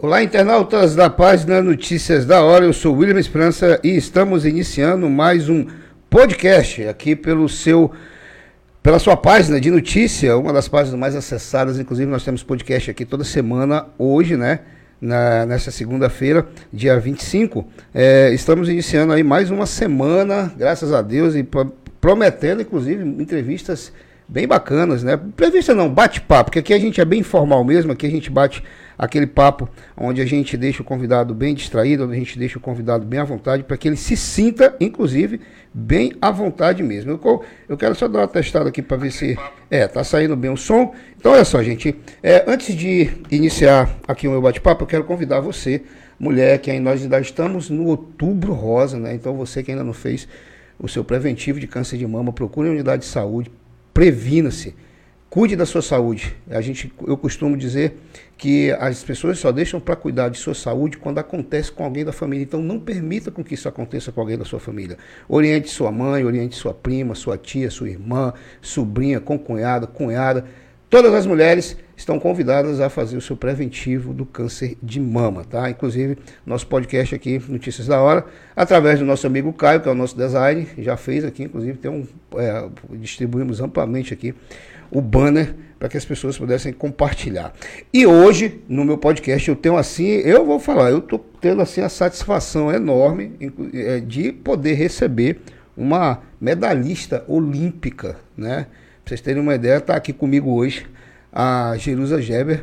Olá, internautas da página Notícias da Hora. Eu sou William Esperança e estamos iniciando mais um podcast aqui pelo seu pela sua página de notícia, uma das páginas mais acessadas, inclusive nós temos podcast aqui toda semana hoje, né? Na, nessa segunda-feira, dia 25. É, estamos iniciando aí mais uma semana, graças a Deus, e prometendo, inclusive, entrevistas bem bacanas, né? Entrevista não, bate-papo, porque aqui a gente é bem informal mesmo, aqui a gente bate aquele papo onde a gente deixa o convidado bem distraído, onde a gente deixa o convidado bem à vontade, para que ele se sinta, inclusive, bem à vontade mesmo. Eu, eu quero só dar uma testada aqui para ver se é, tá saindo bem o som. Então, olha só, gente, é, antes de iniciar aqui o meu bate-papo, eu quero convidar você, mulher, que aí nós ainda estamos no outubro rosa, né? Então, você que ainda não fez o seu preventivo de câncer de mama, procure a unidade de saúde, previna-se Cuide da sua saúde. A gente, eu costumo dizer que as pessoas só deixam para cuidar de sua saúde quando acontece com alguém da família. Então não permita com que isso aconteça com alguém da sua família. Oriente sua mãe, oriente sua prima, sua tia, sua irmã, sobrinha, concunhada, cunhada. Todas as mulheres estão convidadas a fazer o seu preventivo do câncer de mama, tá? Inclusive, nosso podcast aqui, Notícias da Hora, através do nosso amigo Caio, que é o nosso design, já fez aqui, inclusive, tem um, é, distribuímos amplamente aqui o banner para que as pessoas pudessem compartilhar. E hoje, no meu podcast, eu tenho assim, eu vou falar, eu estou tendo assim a satisfação enorme é, de poder receber uma medalhista olímpica, né? Vocês terem uma ideia, está aqui comigo hoje a Jerusa Geber,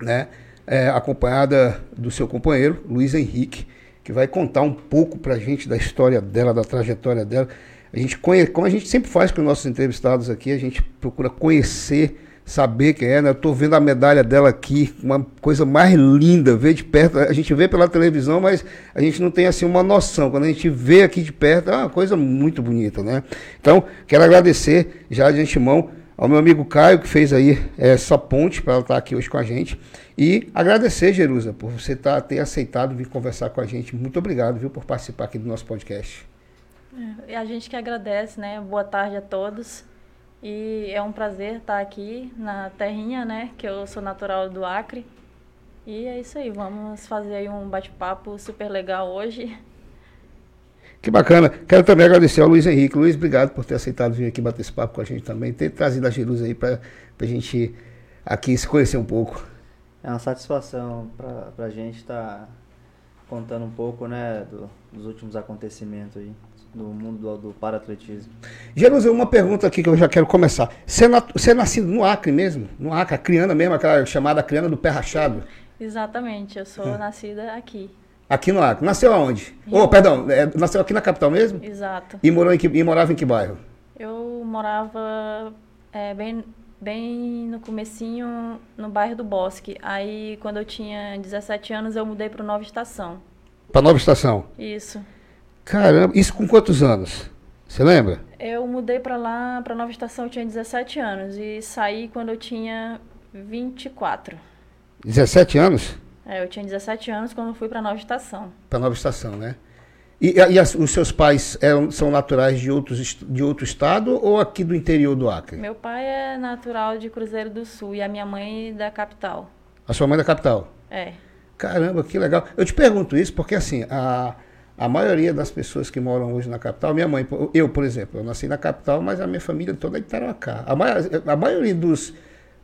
né? É, acompanhada do seu companheiro, Luiz Henrique, que vai contar um pouco para a gente da história dela, da trajetória dela. A gente conhece, como a gente sempre faz com os nossos entrevistados aqui, a gente procura conhecer, saber quem é, né? Eu tô vendo a medalha dela aqui, uma coisa mais linda, ver de perto. A gente vê pela televisão, mas a gente não tem assim uma noção. Quando a gente vê aqui de perto, é uma coisa muito bonita, né? Então, quero agradecer já de antemão ao meu amigo Caio, que fez aí essa ponte para ela estar aqui hoje com a gente. E agradecer, Jerusa, por você tá, ter aceitado vir conversar com a gente. Muito obrigado, viu, por participar aqui do nosso podcast. É, a gente que agradece, né? Boa tarde a todos. E é um prazer estar aqui na terrinha, né? Que eu sou natural do Acre. E é isso aí, vamos fazer aí um bate-papo super legal hoje. Que bacana. Quero também agradecer ao Luiz Henrique. Luiz, obrigado por ter aceitado vir aqui bater esse papo com a gente também, ter trazido a Jerusa aí para a gente aqui se conhecer um pouco. É uma satisfação para a gente estar tá contando um pouco né, do, dos últimos acontecimentos aí do mundo do, do paratletismo. Jerusalém, uma pergunta aqui que eu já quero começar. Você é, você é nascido no Acre mesmo? No Acre, a criana mesmo, aquela chamada criana do pé rachado? Exatamente, eu sou é. nascida aqui. Aqui no Acre. Nasceu aonde? Oh, perdão, é, nasceu aqui na capital mesmo? Exato. E, morou em que, e morava em que bairro? Eu morava é, bem, bem no comecinho, no bairro do Bosque. Aí, quando eu tinha 17 anos, eu mudei para Nova Estação. Para Nova Estação? Isso. Caramba, isso com quantos anos? Você lembra? Eu mudei para lá, para Nova Estação, eu tinha 17 anos e saí quando eu tinha 24. 17 anos? É, eu tinha 17 anos quando fui para Nova Estação. Para Nova Estação, né? E, e as, os seus pais eram, são naturais de, outros, de outro estado ou aqui do interior do Acre? Meu pai é natural de Cruzeiro do Sul e a minha mãe da capital. A sua mãe é da capital? É. Caramba, que legal. Eu te pergunto isso porque assim, a, a maioria das pessoas que moram hoje na capital, minha mãe, eu, por exemplo, eu nasci na capital, mas a minha família toda é de Tarauacá. A, maioria, a maioria dos,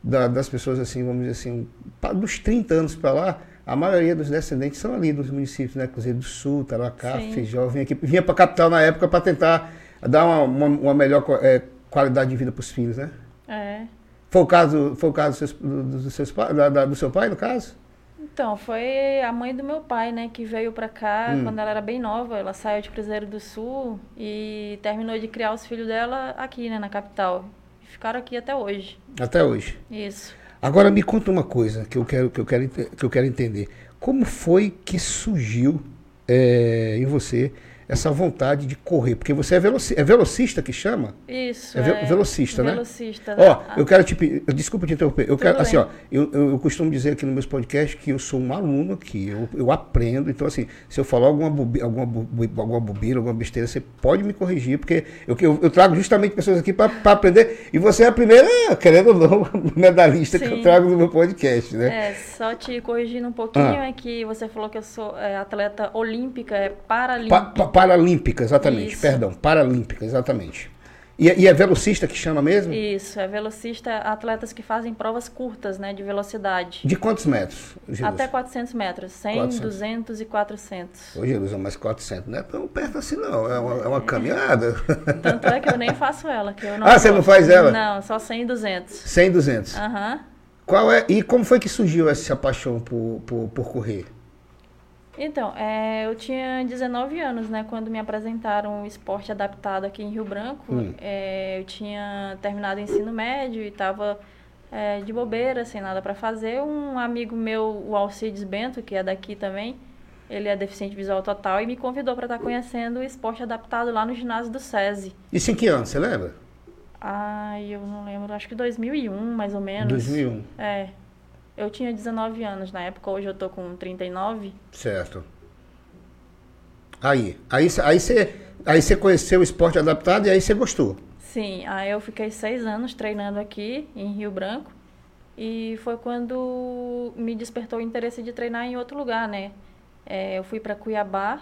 da, das pessoas, assim, vamos dizer assim, dos 30 anos para lá, a maioria dos descendentes são ali dos municípios, né? Cruzeiro do Sul, Tarauacá, Feijó, vinha, aqui, vinha para a capital na época para tentar dar uma, uma, uma melhor é, qualidade de vida para os filhos, né? É. Foi o caso, foi o caso dos seus, dos seus, da, da, do seu pai, no caso? Então, foi a mãe do meu pai, né, que veio pra cá hum. quando ela era bem nova. Ela saiu de Cruzeiro do Sul e terminou de criar os filhos dela aqui, né, na capital. Ficaram aqui até hoje. Até hoje. Isso. Agora me conta uma coisa que eu quero, que eu quero, que eu quero entender. Como foi que surgiu é, em você essa vontade de correr? Porque você é, veloci é velocista que chama? Isso. É, ve velocista, né? Velocista. Ó, Ah, eu quero te pedir, desculpa te interromper. Eu Tudo quero, assim, ó, eu, eu, eu costumo dizer aqui nos meus podcasts que eu sou um aluno aqui, eu, eu aprendo. Então, assim, se eu falar alguma, alguma, bobi, alguma bobeira, alguma besteira, você pode me corrigir, porque eu, eu, eu trago justamente pessoas aqui para aprender. E você é a primeira, querendo ou não, medalhista que eu Sim. trago no meu podcast, né? É, só te corrigindo um pouquinho, Ah. é que você falou que eu sou é, atleta olímpica, é paralímpica. Pa, pa, paralímpica, exatamente. Isso. Perdão, paralímpica, exatamente. E, é- e é velocista que chama mesmo? Isso, é velocista, atletas que fazem provas curtas, né, de velocidade. De quantos metros? Até 400 metros, 100, 400. 200 e 400. Ô, Jerusalém, mas 400 não é tão perto assim, não. É uma, é uma caminhada. Tanto é que eu nem faço ela. Que eu não Ah, você não faz ela? Não, só 100 e 200. 100, 200. Aham. Qual é, e como foi que surgiu essa paixão por, por, por correr? Então, é, eu tinha 19 anos, né, quando me apresentaram o esporte adaptado aqui em Rio Branco. Hum. É, eu tinha terminado o ensino médio e estava de bobeira, sem nada para fazer. Um amigo meu, o Alcides Bento, que é daqui também, ele é deficiente visual total e me convidou para estar conhecendo o esporte adaptado lá no ginásio do SESI. Isso em que ano, você lembra? Ai, eu não lembro, acho que 2001, mais ou menos. 2001, É. Eu tinha 19 anos na época, hoje eu tô com 39. certo. Aí, aí, cê- aí, você, aí você conheceu o esporte adaptado e aí você gostou. Sim, aí eu fiquei seis anos treinando aqui em Rio Branco. E foi quando me despertou o interesse de treinar em outro lugar, né? É, eu fui para Cuiabá.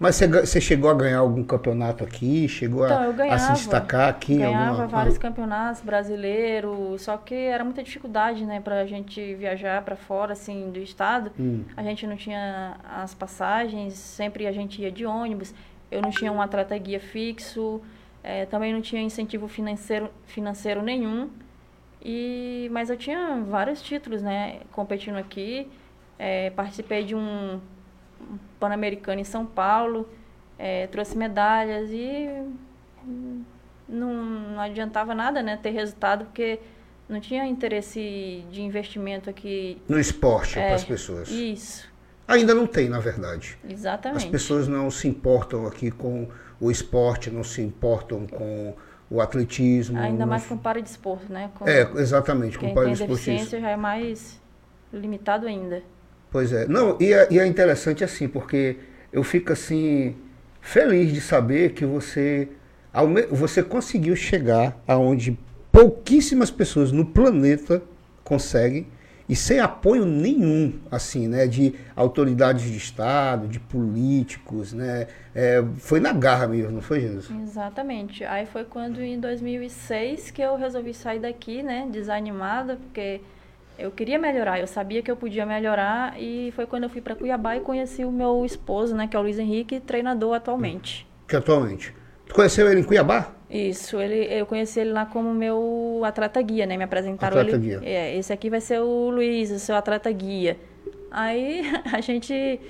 Mas você, chegou a ganhar algum campeonato aqui? Chegou Então, a, eu a se ganhava. destacar aqui? ganhava alguma... vários campeonatos brasileiros, só que era muita dificuldade, né, pra gente viajar para fora, assim, do estado. Hum. A gente não tinha as passagens, sempre a gente ia de ônibus. Eu não tinha um atleta guia fixo, eh, também não tinha incentivo financeiro, financeiro nenhum. E, mas eu tinha vários títulos, né, competindo aqui. Eh, participei de um Pan-Americano em São Paulo, eh, trouxe medalhas e não, não adiantava nada, né, ter resultado, porque não tinha interesse de investimento aqui. No esporte, É, para as pessoas. Isso, Ainda não tem, na verdade. As exatamente. pessoas não se importam aqui com o esporte, não se importam com o atletismo. Ainda mais com paradesporto, né? Com É, exatamente, com quem o tem deficiência já é mais limitado ainda. Pois é. Não, e é, e é interessante assim, porque eu fico assim, feliz de saber que você, você conseguiu chegar aonde pouquíssimas pessoas no planeta conseguem e sem apoio nenhum, assim, né, de autoridades de Estado, de políticos, né, é, foi na garra mesmo, não foi, Jesus? Exatamente. Aí foi quando em 2006 que eu resolvi sair daqui, né, desanimada, porque eu queria melhorar, eu sabia que eu podia melhorar e foi quando eu fui para Cuiabá e conheci o meu esposo, né, que é o Luiz Henrique, treinador atualmente. Que atualmente. Tu conheceu ele em Cuiabá? Isso, ele, eu conheci ele lá como meu atleta guia, né? Me apresentaram Atleta ele. guia. É, esse aqui vai ser o Luiz, o seu atleta guia. Aí a gente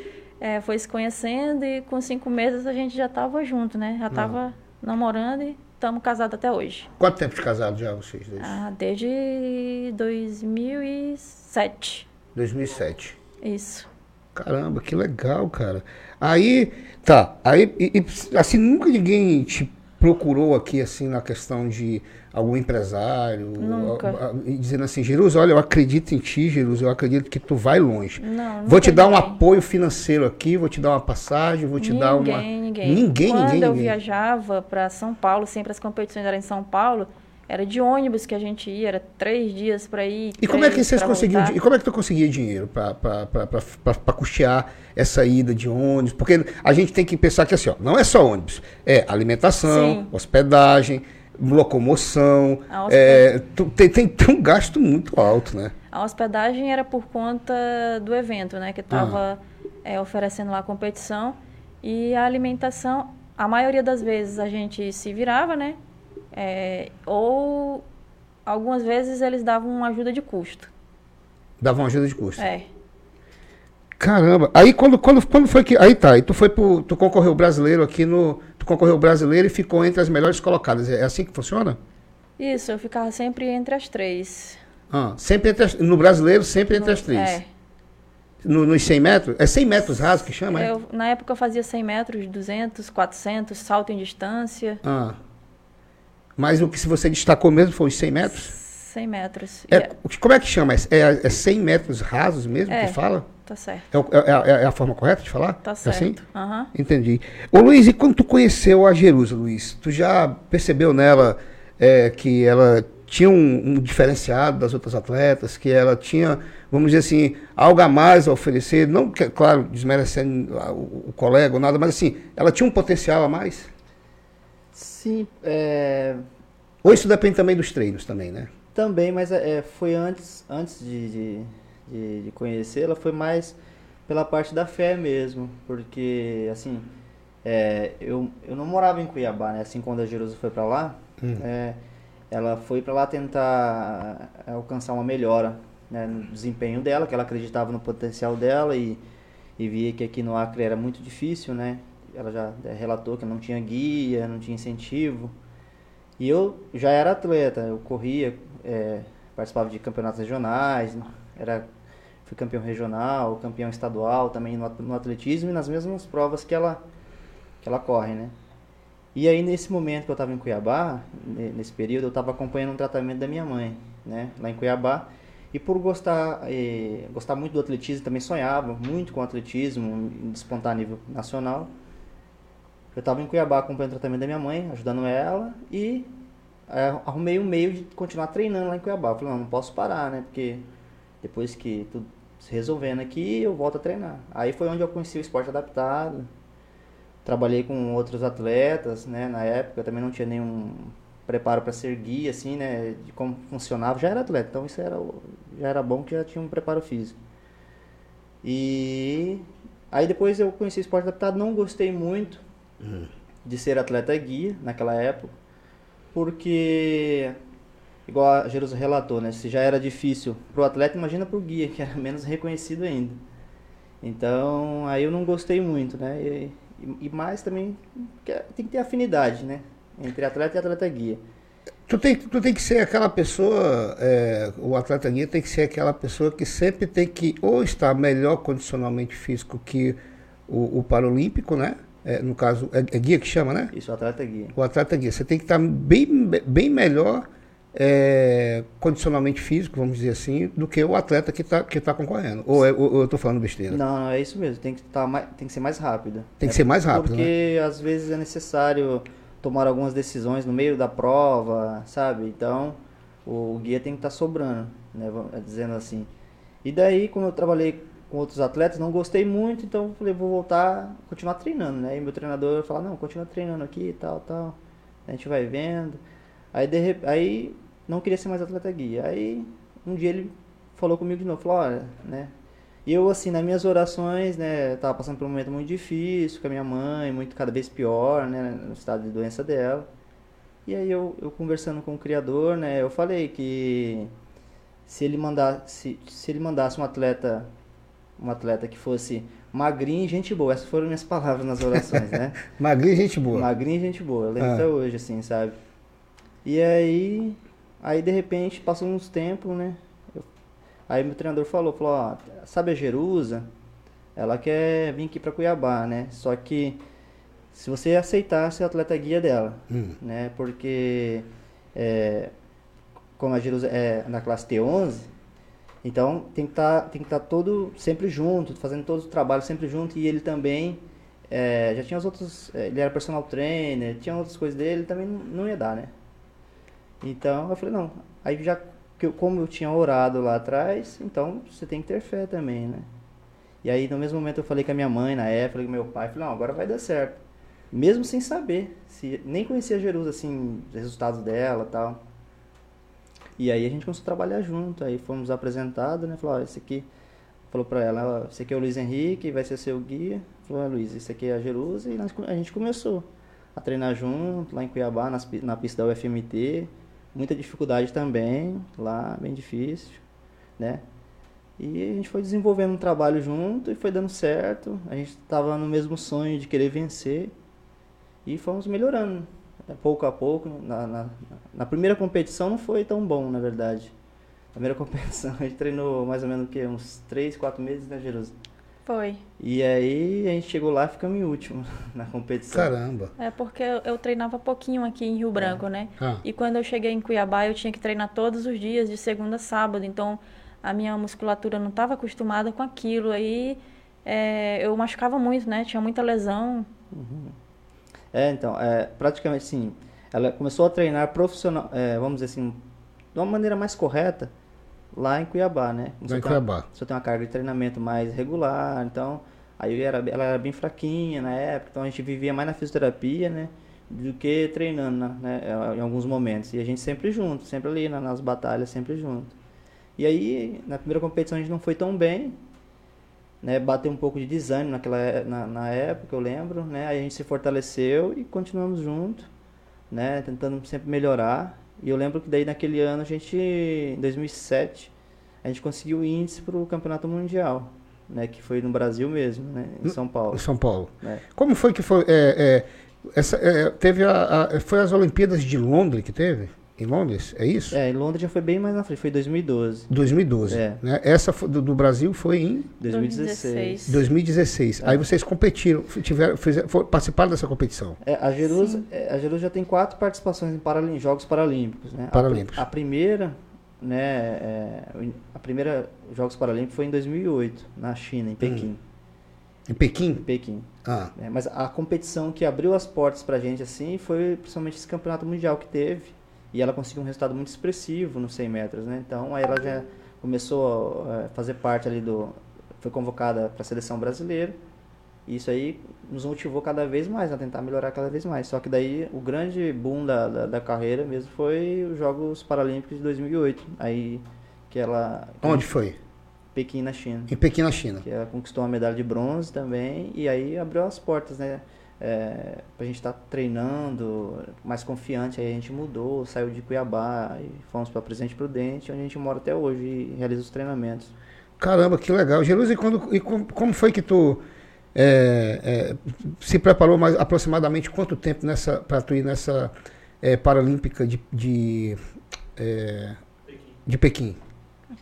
é, foi se conhecendo e com cinco meses a gente já tava junto, né? Já tava namorando e estamos casados até hoje. Quanto tempo de casado já vocês dois? Ah, desde 2007. 2007. Isso. Caramba, que legal, cara. Aí, tá. Aí, e- e, assim, nunca ninguém te procurou aqui, assim, na questão de algum empresário? Nunca. dizendo assim, Jerus, olha, eu acredito em ti, Jerus, eu acredito que tu vai longe. Não, Vou te dar um ninguém. apoio financeiro aqui, vou te dar uma passagem, vou te dar uma... Ninguém, ninguém. Ninguém, Quando ninguém, eu ninguém. viajava para São Paulo, sempre as competições eram em São Paulo, era de ônibus que a gente ia, era três dias para ir. E como é que vocês conseguiam, e como é que tu conseguia dinheiro para custear essa ida de ônibus? Porque a gente tem que pensar que assim, ó, não é só ônibus, é alimentação, Sim. hospedagem, locomoção, é, tem, tem, tem um gasto muito alto, né? A hospedagem era por conta do evento, né? Que estava oferecendo lá a competição. E a alimentação, a maioria das vezes a gente se virava, né? É, ou algumas vezes eles davam uma ajuda de custo. Dava uma ajuda de custo. É. Caramba, aí quando, quando, quando foi que. Aí tá, aí tu foi pro. Tu concorreu brasileiro aqui no. Concorreu brasileiro e ficou entre as melhores colocadas. É assim que funciona? Isso, eu ficava sempre entre as três. Ah, sempre entre as, no brasileiro, sempre entre No- as três. É. no, nos 100 metros? É 100 metros rasos que chama? é? Eu, na época eu fazia 100 metros, 200, 400, salto em distância. Ah. Mas o que se você destacou mesmo foi os 100 metros? 100 metros. É, E é- o que- como é que chama? É, é 100 metros rasos mesmo É. que fala? Tá certo. É, o- é- é- é a forma correta de falar? Tá É certo. assim? Aham. Entendi. Ô Luiz, e quando tu conheceu a Jerusa, Luiz, tu já percebeu nela é, que ela tinha um, um diferenciado das outras atletas, que ela tinha, vamos dizer assim, algo a mais a oferecer, não, claro, desmerecendo o, o colega ou nada, mas assim, ela tinha um potencial a mais? Sim, é, Ou isso depende também dos treinos também, né? também, mas é, foi antes, antes de, de, de, de conhecê-la, foi mais pela parte da fé mesmo, porque assim, é, eu, eu não morava em Cuiabá, né? Assim quando a Jerusa foi pra lá, é, ela foi pra lá tentar alcançar uma melhora né, no desempenho dela, que ela acreditava no potencial dela e, e via que aqui no Acre era muito difícil, né? Ela já relatou que não tinha guia, não tinha incentivo. E eu já era atleta, eu corria, é, participava de campeonatos regionais, era, fui campeão regional, campeão estadual também no, at- no atletismo e nas mesmas provas que ela, que ela corre, né? E aí nesse momento que eu estava em Cuiabá, ne- nesse período, eu estava acompanhando um tratamento da minha mãe, né? Lá em Cuiabá. E por gostar, eh, gostar muito do atletismo, também sonhava muito com o atletismo, despontar a nível nacional. Eu estava em Cuiabá acompanhando o tratamento da minha mãe, ajudando ela e eh, arrumei um meio de continuar treinando lá em Cuiabá. Eu falei, não, não posso parar, né? Porque depois que tudo se resolvendo aqui, eu volto a treinar. Aí foi onde eu conheci o esporte adaptado. Trabalhei com outros atletas, né? Na época também não tinha nenhum preparo para ser guia, assim, né? De como funcionava. Já era atleta, então isso era, já era bom que já tinha um preparo físico. E aí depois eu conheci o esporte adaptado, não gostei muito de ser atleta guia naquela época, porque igual a Jerusa relatou, né? Se já era difícil pro atleta, imagina pro guia, que era menos reconhecido ainda. Então, aí eu não gostei muito, né? E, e- mais também é- tem que ter afinidade, né? Entre atleta e atleta guia. Tu tem, tu tem que ser aquela pessoa, é, o atleta guia tem que ser aquela pessoa que sempre tem que ou estar melhor condicionalmente físico que o, o paralímpico, né? É, no caso, é, é guia que chama, né? Isso, atleta guia. O atleta guia. Você tem que estar bem, bem melhor é, condicionalmente físico, vamos dizer assim, do que o atleta que está que tá concorrendo. Ou, é- ou eu estou falando besteira? Não, não, é isso mesmo. Tem que, tá mais, tem que ser mais rápido. Tem que É ser mais rápido, né? Porque às vezes é necessário tomar algumas decisões no meio da prova, sabe? Então, o guia tem que estar sobrando, né? Vamos- Dizendo assim. E daí, como eu trabalhei com outros atletas, não gostei muito, então eu falei, vou voltar, continuar treinando, né? E meu treinador falou, não, continua treinando aqui e tal, tal. A gente vai vendo. Aí, de, aí não queria ser mais atleta guia. Aí um dia ele falou comigo de novo, falou, olha, né? E eu, assim, nas minhas orações, né, tava passando por um momento muito difícil com a minha mãe, muito cada vez pior, né, no estado de doença dela. E aí eu, eu conversando com o criador, né, eu falei que se ele mandasse, se ele mandasse um atleta, um atleta que fosse magrinho e gente boa, essas foram minhas palavras nas orações, né? Magrinho, gente boa. Magrinho e gente boa, eu lembro Ah. até hoje, assim, sabe? E aí, aí de repente, passou uns tempos, né? eu- aí meu treinador falou, falou, ó, sabe a Jerusa? Ela quer vir aqui pra Cuiabá, né? Só que se você aceitar ser atleta guia dela, Hum. né? Porque é, como a Jerusa é na classe T11, então tem que estar que estar todo sempre junto, fazendo todos os trabalhos sempre junto e ele também é, já tinha os outros, é, ele era personal trainer, tinha outras coisas dele, também não ia dar, né? Então eu falei, não, aí já que eu- como eu tinha orado lá atrás, então você tem que ter fé também, né? E aí no mesmo momento eu falei com a minha mãe na época, falei com meu pai, falei, não, agora vai dar certo. Mesmo sem saber, se nem conhecia Jerusa assim, os resultados dela, tal. E aí a gente começou a trabalhar junto, aí fomos apresentados, né? Falou, ó, esse aqui, falou pra ela, esse aqui é o Luiz Henrique, vai ser seu guia. Falou, ah, Luiz, esse aqui é a Jerusa, e nós, a gente começou a treinar junto, lá em Cuiabá, nas na pista da UFMT. Muita dificuldade também, lá, bem difícil, né? E a gente foi desenvolvendo um trabalho junto e foi dando certo. A gente estava no mesmo sonho de querer vencer e fomos melhorando, né? pouco a pouco. Na, na, na primeira competição não foi tão bom, na verdade. A primeira competição, a gente treinou mais ou menos o quê? Uns 3, 4 meses, né, Jerusalém? Foi. E aí a gente chegou lá e ficamos em último na competição. Caramba. É porque eu, eu treinava pouquinho aqui em Rio Branco, né? Ah. E quando eu cheguei em Cuiabá, eu tinha que treinar todos os dias, de segunda a sábado. Então, a minha musculatura não estava acostumada com aquilo. Aí, é, eu machucava muito, né? Tinha muita lesão. É, então, é, praticamente sim. Ela começou a treinar profissional, é, vamos dizer assim, de uma maneira mais correta lá em Cuiabá, né? Lá em Cuiabá. Você tem uma carga de treinamento mais regular, então aí era, ela era bem fraquinha na época, então a gente vivia mais na fisioterapia, né? Do que treinando, né, né, em alguns momentos. E a gente sempre junto, sempre ali na- nas batalhas, sempre junto. E aí, na primeira competição a gente não foi tão bem, né? Bateu um pouco de desânimo naquela, na, na época, eu lembro, né? Aí a gente se fortaleceu e continuamos junto, né? Tentando sempre melhorar. E eu lembro que daí naquele ano a gente, em 2007, a gente conseguiu o índice para o campeonato mundial, né? Que foi no Brasil mesmo, né? Em São Paulo. Em São Paulo. né? Como foi que foi? é, é, essa, é, teve a, a- foi as Olimpíadas de Londres que teve? Em Londres? É isso? É, em Londres já foi bem mais na frente, foi 2012, 2012. É. Né? Essa do, do Brasil foi em 2016. 2016. Aí vocês competiram, tiveram, fizeram, participaram dessa competição. É, a Jerusa, é, a Jerusa já tem quatro participações em Paralí- Jogos Paralímpicos, né? A Paralímpicos. A, primeira, né, é, a primeira Jogos Paralímpicos foi em 2008, na China, em Pequim. Em Em Pequim? Pequim. Ah? Mas a competição que abriu as portas pra gente assim foi principalmente esse campeonato mundial que teve. E ela conseguiu um resultado muito expressivo nos 100 metros, né? Então aí ela já começou a fazer parte ali do. Foi convocada para a seleção brasileira. E isso aí nos motivou cada vez mais a tentar melhorar cada vez mais. Só que daí o grande boom da, da, da carreira mesmo foi os Jogos Paralímpicos de 2008. Aí que ela. onde foi? Pequim, na China Em Pequim, na China. que ela conquistou uma medalha de bronze também, e aí abriu as portas, né? É, pra gente estar treinando, mais confiante, aí a gente mudou, saiu de Cuiabá e fomos para Presidente Prudente, onde a gente mora até hoje e realiza os treinamentos. Caramba, que legal. Jerusa, e, quando, e com- como foi que tu é, é, se preparou mais aproximadamente quanto tempo nessa para tu ir nessa é, Paralímpica de, de, é, de Pequim?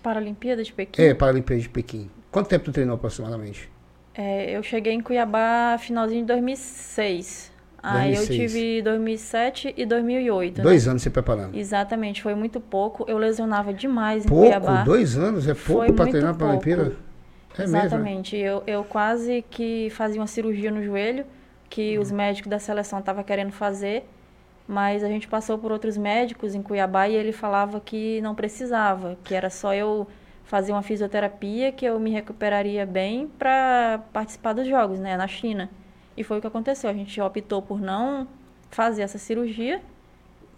Paralimpíada de Pequim. É, Paralimpíada de Pequim. Quanto tempo tu treinou aproximadamente? É, eu cheguei em Cuiabá finalzinho de 2006. Aí eu 2006. tive 2007 e 2008. né? Dois anos se preparando. Exatamente, foi muito pouco. Eu lesionava demais em Pouco? Cuiabá. Dois anos é pouco para treinar para a. Olimpíada? É mesmo? Exatamente. Eu, eu quase que fazia uma cirurgia no joelho, que Uhum. os médicos da seleção estavam querendo fazer, mas a gente passou por outros médicos em Cuiabá e ele falava que não precisava, que era só eu fazer uma fisioterapia que eu me recuperaria bem para participar dos jogos, né, na China. E foi o que aconteceu. A gente optou por não fazer essa cirurgia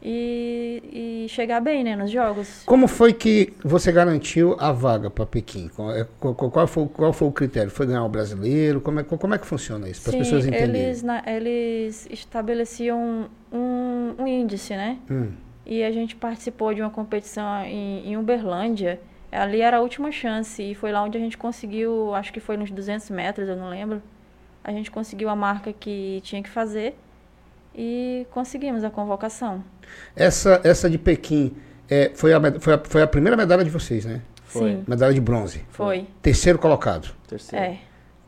e, e chegar bem, né, nos jogos. Como foi que você garantiu a vaga para Pequim? Qual, é- qual- qual foi, qual foi o critério? Foi ganhar o brasileiro? Como é, como é que funciona isso? Para as pessoas entenderem. eles, na- eles estabeleciam um, um índice, né? Hum. E a gente participou de uma competição em, em Uberlândia. Ali era a última chance e foi lá onde a gente conseguiu, acho que foi nos 200 metros, eu não lembro. A gente conseguiu a marca que tinha que fazer e conseguimos a convocação. Essa, essa de Pequim é, foi, a, foi, a, foi a primeira medalha de vocês, né? Foi. Sim, Medalha de bronze. foi. Terceiro colocado. Terceiro. É,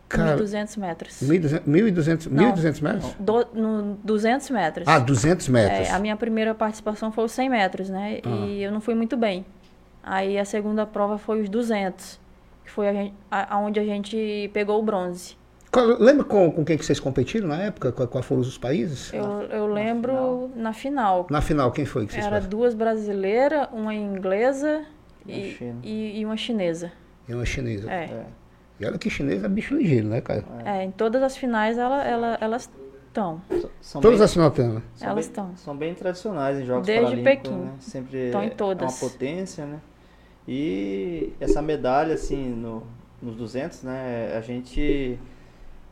Cara, 1.200 metros. 1.200 1.200 Não. 1.200 metros? Do, no 200 metros. Ah, 200 metros. É, a minha primeira participação foi os 100 metros, né? Ah. E eu não fui muito bem. Aí a segunda prova foi os 200, que foi a gente, a, aonde a gente pegou o bronze. Qual- lembra com, com quem que vocês competiram na época? Qual- Quais foram os países? Eu, eu lembro na final. Na final, quem foi que vocês Era passaram? duas brasileiras, uma inglesa e, e, e uma chinesa. E uma chinesa. É. É. E olha que chinês é bicho ligeiro, né, cara? É, em todas as finais ela, ela, elas estão. Todas bem, as final tem, né? elas estão. São bem tradicionais em Jogos Desde Paralímpicos, Pequim. né? Sempre Estão em é todas. uma potência, né? E essa medalha, assim, no, nos 200, né? A gente...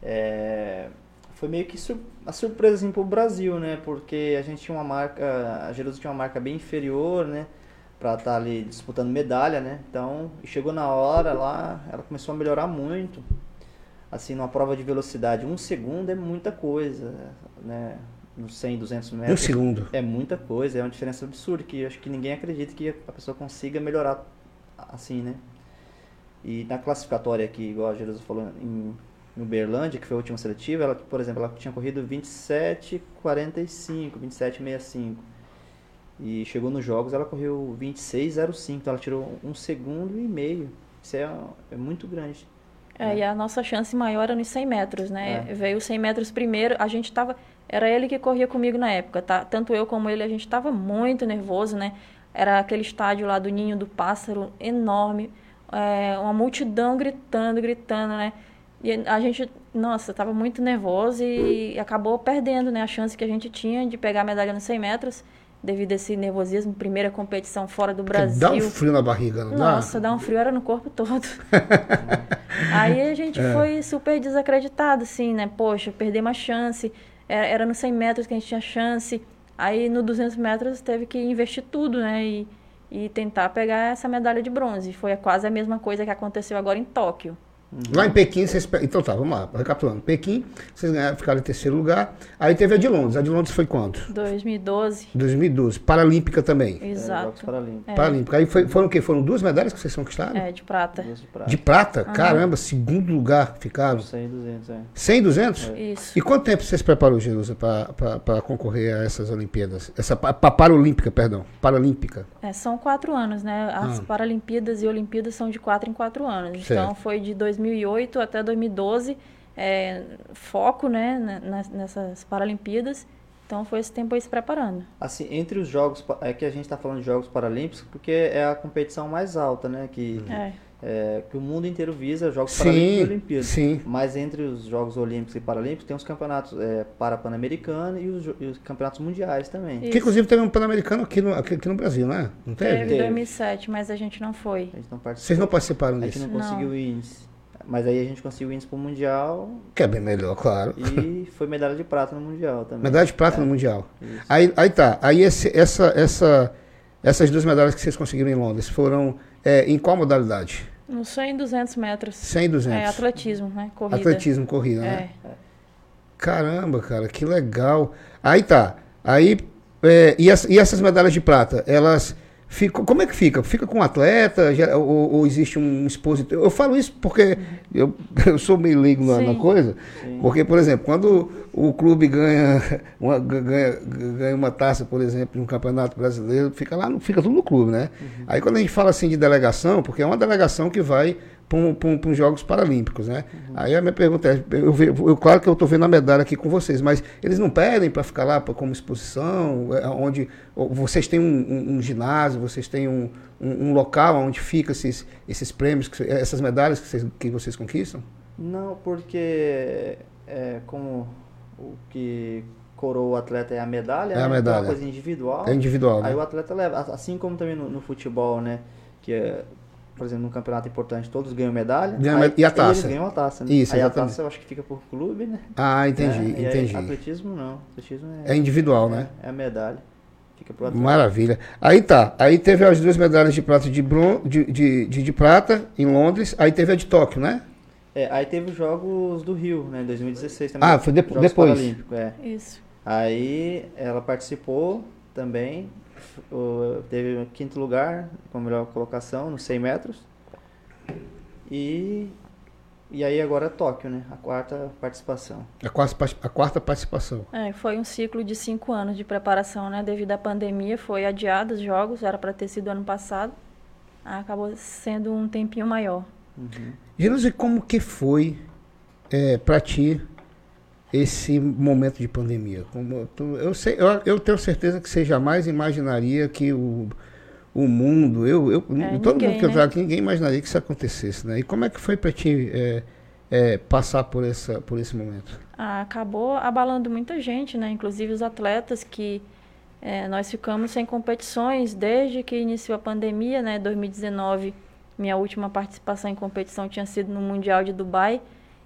é, foi meio que sur a surpresa, assim, pro Brasil, né? Porque a gente tinha uma marca... A Jerusalém tinha uma marca bem inferior, né? Pra estar ali disputando medalha, né? Então, chegou na hora lá, ela começou a melhorar muito. Assim, numa prova de velocidade, um segundo é muita coisa, né? Nos 100, 200 Um metros. segundo. É muita coisa, é uma diferença absurda que eu acho que ninguém acredita que a pessoa consiga melhorar assim, né? E na classificatória aqui, igual a Jerusa falou, em, Uberlândia, que foi a última seletiva, ela, por exemplo, ela tinha corrido 27,45, 27,65. E chegou nos jogos, ela correu 26,05, então ela tirou um segundo e meio. Isso é, é muito grande. É, e a nossa chance maior era nos 100 metros, né? É. Veio os 100 metros primeiro, a gente tava... Era ele que corria comigo na época, tá? Tanto eu como ele, a gente tava muito nervoso, né? Era aquele estádio lá do Ninho do Pássaro, enorme. É, uma multidão gritando, gritando, né? E a gente, nossa, tava muito nervoso e acabou perdendo, né? A chance que a gente tinha de pegar a medalha nos 100 metros devido a esse nervosismo, primeira competição fora do Brasil. Dá um frio na barriga, não dá? Nossa, dá um frio, era no corpo todo. Aí a gente é. foi super desacreditado, assim, né? Poxa, perder uma chance. Era, era no 100 metros que a gente tinha chance. Aí no 200 metros teve que investir tudo, né? E, e tentar pegar essa medalha de bronze. Foi quase a mesma coisa que aconteceu agora em Tóquio. Uhum. Lá em Pequim, vocês. Então tá, vamos lá, recapitulando. Pequim, vocês ganharam, ficaram em terceiro lugar. Aí teve a de Londres. A de Londres foi quanto? 2012. 2012. Paralímpica também. Exato. É, Paralímpica. É. Paralímpica. Aí foi, foram o quê? Foram duas medalhas que vocês conquistaram? É, de prata. De prata. De prata? Uhum. Caramba, segundo lugar ficaram. 100 e 200, é. 100 e 200? É. Isso. E quanto tempo vocês prepararam, Jerusa, para concorrer a essas Olimpíadas? Essa para Paralímpica, perdão. Paralímpica. É, são quatro anos, né? As ah. Paralimpíadas e Olimpíadas são de quatro em quatro anos. Então, certo. Então foi de 2008 até até 2012, é, foco né, nessas Paralimpíadas. Então foi esse tempo aí se preparando. Assim, entre os jogos, é que a gente está falando de Jogos Paralímpicos, porque é a competição mais alta, né? Que, é. É, que o mundo inteiro visa, Jogos sim, Paralímpicos e Olimpíadas. Sim. Mas entre os Jogos Olímpicos e Paralímpicos tem os campeonatos é, para Pan-Americano e os, e os, campeonatos mundiais também. Isso. Que inclusive teve um Pan-Americano aqui no, aqui, aqui, no Brasil, né? Não teve? Teve em 2007, mas a gente não foi. A gente não participou. Vocês não participaram disso? A gente não conseguiu índice. Mas aí a gente conseguiu índice pro Mundial. Que é bem melhor, claro. E foi medalha de prata no Mundial também. Medalha de prata é. no Mundial. Aí, aí tá. Aí esse, essa, essa, essas duas medalhas que vocês conseguiram em Londres foram é, em qual modalidade? No 100 e 200 metros. 100 e 200. É, atletismo, né? Corrida. Atletismo, corrida, é. né? Caramba, cara, que legal. Aí tá. Aí, é, e, as, e essas medalhas de prata, elas Fica, como é que fica? Fica com o atleta ou, ou, existe um expositor? Eu falo isso porque eu, eu sou meio leigo na, na coisa. Sim. Porque, por exemplo, quando o clube ganha uma, ganha, ganha uma taça, por exemplo, de um campeonato brasileiro, fica lá, fica tudo no clube, né? Uhum. Aí quando a gente fala assim de delegação, porque é uma delegação que vai para os Jogos Paralímpicos, né? Uhum. Aí a minha pergunta é, eu, eu, claro que eu estou vendo a medalha aqui com vocês, mas eles não pedem para ficar lá pra, como exposição, é, onde vocês têm um, um, um ginásio, vocês têm um, um, local onde ficam esses, esses prêmios, essas medalhas que vocês, que vocês conquistam? Não, porque é, como o que coroa o atleta é a medalha, é né? a medalha. É uma coisa individual. É individual. Aí né? o atleta leva, assim como também no, no futebol, né? Que é por exemplo, num campeonato importante, todos ganham medalha. Ganha, e a taça? Eles ganham a taça, né? Isso, aí exatamente. a taça eu acho que fica por clube, né? Ah, entendi, é, entendi. Aí, atletismo não. Atletismo é, é individual, é, né? É a medalha. Fica pro atleta. Maravilha. Aí tá. Aí teve as duas medalhas de prata de, bron de, de, de, de prata em Londres. Aí teve a de Tóquio, né? É, aí teve os Jogos do Rio, né? Em 2016 também. Ah, foi de Jogos depois. Paralímpicos, é. Isso. Aí ela participou também. Teve quinto lugar, com melhor colocação, nos 100 metros. E, e aí agora é Tóquio, né? A quarta participação. A quarta, a quarta participação. É, foi um ciclo de cinco anos de preparação, né? Devido à pandemia, foi adiado os jogos, era para ter sido ano passado. Acabou sendo um tempinho maior. Uhum. e como que foi é, para ti esse momento de pandemia? Como tu, eu, sei, eu, eu tenho certeza que você jamais imaginaria que o o mundo, eu, eu é, todo ninguém, mundo que eu trago aqui, ninguém imaginaria que isso acontecesse, né? E como é que foi para ti é, é, passar por, essa, por esse momento? Ah, acabou abalando muita gente, né? Inclusive os atletas que é, nós ficamos sem competições desde que iniciou a pandemia, né? 2019, minha última participação em competição tinha sido no Mundial de Dubai.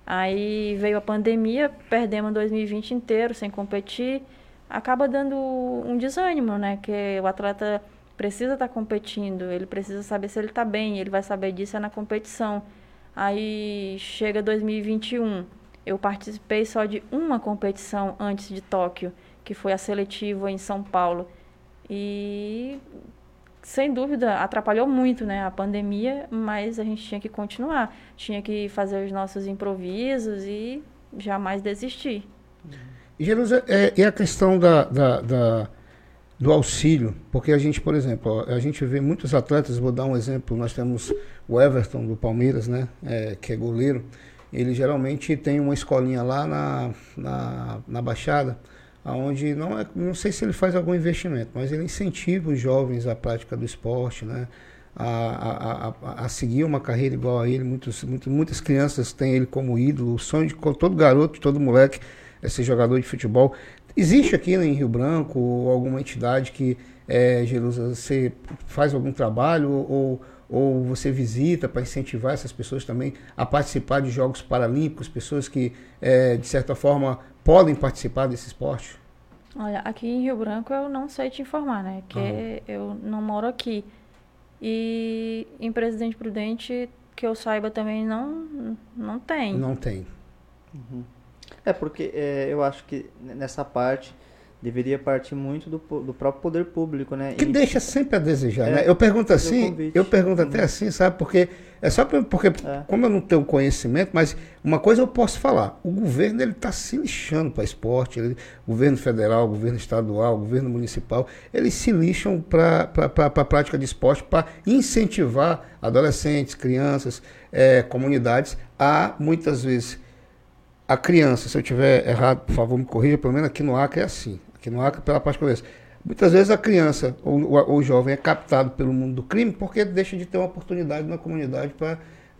Aí veio a pandemia, perdemos 2020 inteiro sem competir. Acaba dando um desânimo, né? Que o atleta precisa estar tá competindo, ele precisa saber se ele está bem, ele vai saber disso é na competição. Aí chega 2021, eu participei só de uma competição antes de Tóquio, que foi a seletiva em São Paulo. E sem dúvida, atrapalhou muito, né, a pandemia, mas a gente tinha que continuar, tinha que fazer os nossos improvisos e jamais desistir. Jerusa, é, e a questão da, da, da, do auxílio, porque a gente, por exemplo, a gente vê muitos atletas, vou dar um exemplo, nós temos o Everton do Palmeiras, né, é, que é goleiro, ele geralmente tem uma escolinha lá na, na, na Baixada, onde não, é, não sei se ele faz algum investimento, mas ele incentiva os jovens à prática do esporte, né? A, a, a, a seguir uma carreira igual a ele. Muitos, muitas, muitas crianças têm ele como ídolo. O sonho de todo garoto, todo moleque é ser jogador de futebol. Existe aqui né, em Rio Branco alguma entidade que, é, Jerusa, você faz algum trabalho ou, ou você visita para incentivar essas pessoas também a participar de Jogos Paralímpicos, pessoas que, é, de certa forma, podem participar desse esporte? Olha, aqui em Rio Branco eu não sei te informar, né? Que uhum. eu não moro aqui. E em Presidente Prudente, que eu saiba também, não, não tem. Não tem. Uhum. É, porque é, eu acho que nessa parte deveria partir muito do, do próprio poder público, né? Que e, deixa sempre a desejar, é, né? Eu pergunto assim, eu pergunto até uhum. assim, sabe? Porque é só porque é. como eu não tenho conhecimento, mas uma coisa eu posso falar, o governo ele está se lixando para esporte, ele, governo federal, governo estadual, governo municipal, eles se lixam para a prática de esporte para incentivar adolescentes, crianças, é, comunidades a muitas vezes a criança, se eu tiver errado, por favor, me corrija, pelo menos aqui no Acre é assim. Aqui no Acre, pela que eu conheço. Muitas vezes a criança ou, ou, o jovem é captado pelo mundo do crime porque deixa de ter uma oportunidade na comunidade para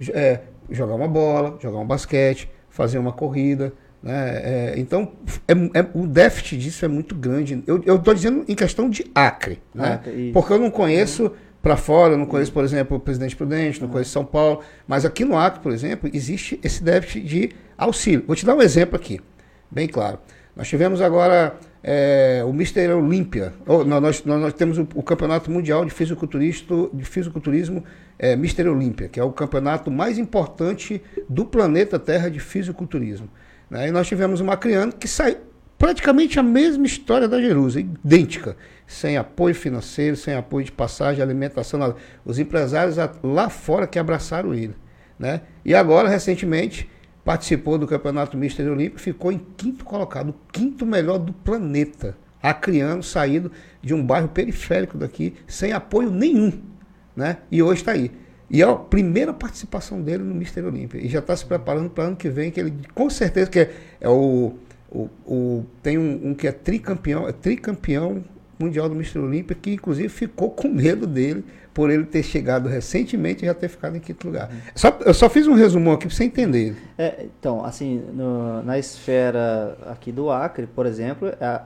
é, jogar uma bola, jogar um basquete, fazer uma corrida. Né? É, então, é, é, o déficit disso é muito grande. Eu estou dizendo em questão de Acre, né? porque eu não conheço para fora, não conheço, por exemplo, o Presidente Prudente, não conheço São Paulo, mas aqui no Acre, por exemplo, existe esse déficit de auxílio. Vou te dar um exemplo aqui, bem claro. Nós tivemos agora é, o Mister Olímpia. Oh, nós, nós, nós, temos o, o, Campeonato Mundial de Fisiculturismo, de Fisiculturismo é, Mister Olímpia, que é o campeonato mais importante do planeta Terra de fisiculturismo. Né? E nós tivemos uma criança que saiu praticamente a mesma história da Jerusa, idêntica, sem apoio financeiro, sem apoio de passagem, alimentação, nada. Os empresários lá fora que abraçaram ele. Né? E agora, recentemente, participou do Campeonato Mister Olímpico, ficou em quinto colocado, o quinto melhor do planeta, acriano, saído de um bairro periférico daqui, sem apoio nenhum, né? E hoje está aí. E é a primeira participação dele no Mister Olímpico. E já está se preparando para ano que vem, que ele com certeza que é, é o, o, o, tem um, um, que é tricampeão, é tricampeão mundial do Mister Olímpico, que inclusive ficou com medo dele por ele ter chegado recentemente e já ter ficado em quinto lugar. Só, eu só fiz um resumão aqui para você entender. É, então, assim, no, na esfera aqui do Acre, por exemplo, a,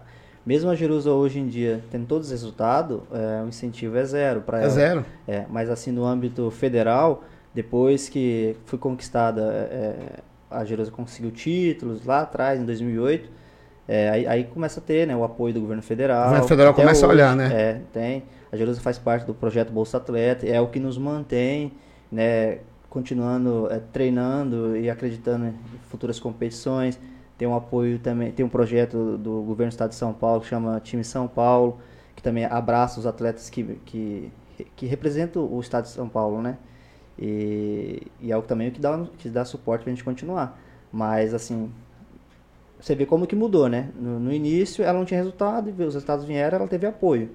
mesmo a Jerusa hoje em dia tendo todos os resultados, é, o incentivo é zero para é ela. É zero. É, mas assim, no âmbito federal, depois que foi conquistada, é, a Jerusa conseguiu títulos lá atrás, em 2008, é, aí, aí, começa a ter né, o apoio do governo federal. O governo federal começa hoje, a olhar, né? É, tem. A Jerusa faz parte do projeto Bolsa Atleta, é o que nos mantém, né, continuando é, treinando e acreditando em futuras competições. Tem um apoio também, tem um projeto do governo do estado de São Paulo que chama Time São Paulo, que também abraça os atletas que, que, que representam o estado de São Paulo, né? E, e é o também que dá, que dá suporte para a gente continuar. Mas, assim, você vê como que mudou, né? No, no, início ela não tinha resultado, os resultados vieram, ela teve apoio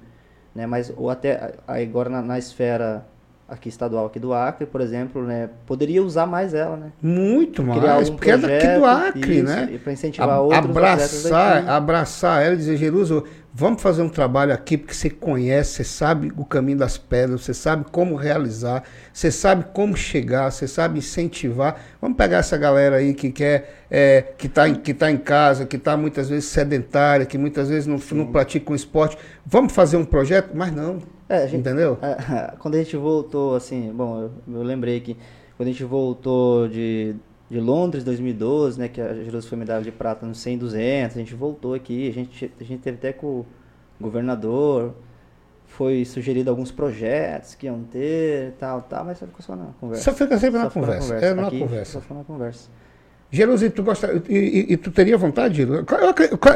né? Mas ou até agora na, na esfera aqui estadual aqui do Acre, por exemplo, né, poderia usar mais ela, né? Muito mais, um porque é daqui do Acre, isso, né? Para incentivar A, outros abraçar, abraçar ela e dizer, Jeruso, vamos fazer um trabalho aqui porque você conhece, você sabe o caminho das pedras, você sabe como realizar, você sabe como chegar, você sabe incentivar. Vamos pegar essa galera aí que quer, é, que está em, que tá em casa, que está muitas vezes sedentária, que muitas vezes não, não pratica um esporte. Vamos fazer um projeto? Mas não. É, gente, Entendeu? É, quando a gente voltou, assim, bom, eu, eu, lembrei que quando a gente voltou de, de Londres 2012, né, que a Jerusalém foi medalha de prata no 100 200, a gente voltou aqui, a gente, a gente teve até com o governador, foi sugerido alguns projetos que iam ter, tal, tal, mas só ficou só na conversa. Só fica sempre só na, conversa. na conversa. É na aqui, conversa. Só foi na conversa. Jerusa, tu gosta, e, e, e, tu teria vontade?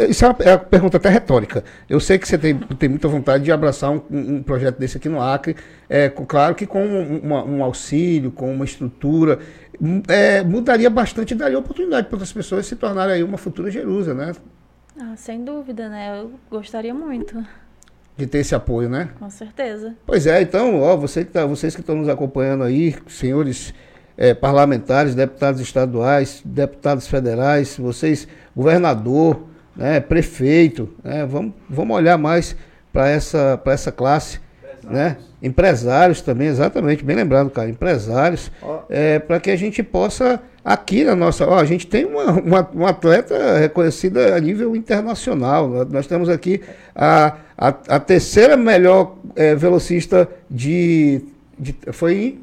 Isso é uma, é uma, pergunta até retórica. Eu sei que você tem, tem muita vontade de abraçar um, um projeto desse aqui no Acre, é, claro que com uma, um auxílio, com uma estrutura, é, mudaria bastante e daria oportunidade para outras pessoas se tornarem aí uma futura Jerusa, né? Ah, sem dúvida, né? Eu gostaria muito. De ter esse apoio, né? Com certeza. Pois é, então, ó, você que tá, vocês que estão nos acompanhando aí, senhores é, parlamentares, deputados estaduais, deputados federais, vocês, governador, né, prefeito, né, vamos, vamos olhar mais para essa, essa classe. Empresários. Né? Empresários também, exatamente, bem lembrado, cara, empresários, oh. é, para que a gente possa, aqui na nossa. Ó, a gente tem uma, uma, uma atleta reconhecida a nível internacional. Nós temos aqui a, a, a terceira melhor é, velocista de, de. Foi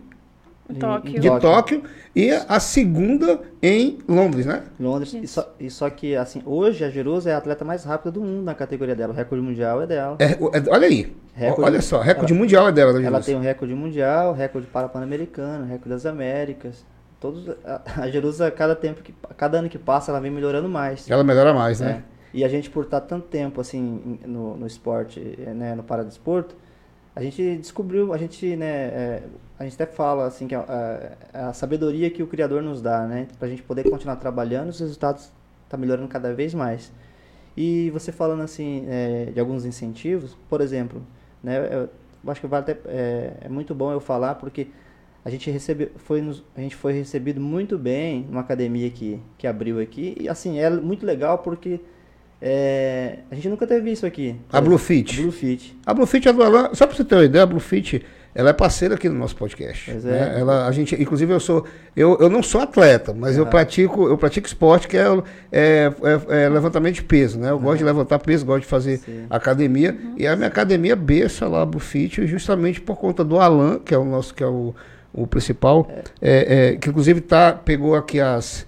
Tóquio. de Tóquio e a segunda em Londres, né? Londres. E só, e só, que, assim, hoje a Jerusa é a atleta mais rápida do mundo na categoria dela. O recorde mundial é dela. É, é, olha aí. Recorde, olha só, recorde ela, mundial é dela. Ela tem um recorde mundial, recorde para Pan-Americano, recorde das Américas. Todos, a, a Jerusa, cada tempo que, cada ano que passa, ela vem melhorando mais. Ela melhora mais, né? É. E a gente, por estar tanto tempo assim no, no esporte, né, no paradesporto, a gente descobriu, a gente, né, é, a gente até fala assim que a, a, a, sabedoria que o criador nos dá, né, para a gente poder continuar trabalhando, os resultados estão tá melhorando cada vez mais. E você falando assim é, de alguns incentivos, por exemplo, né, eu acho que vale até, é, é muito bom eu falar porque a gente recebe, foi nos, a gente foi recebido muito bem numa academia que, que abriu aqui e assim é muito legal porque é, a gente nunca teve isso aqui. A Bluefit. A Bluefit. A Bluefit é do Alan. Só para você ter uma ideia, a Bluefit ela é parceira aqui no nosso podcast. Pois né? é. Ela, a gente, inclusive, eu sou. Eu, eu não sou atleta, mas uhum. eu pratico, eu pratico esporte que é, é, é, é levantamento de peso, né? Eu uhum. gosto de levantar peso, gosto de fazer Sim. academia. Uhum. E a minha academia berça lá, a Bluefit, justamente por conta do Alan, que é o nosso, que é o, o principal, é. Que inclusive tá, pegou aqui as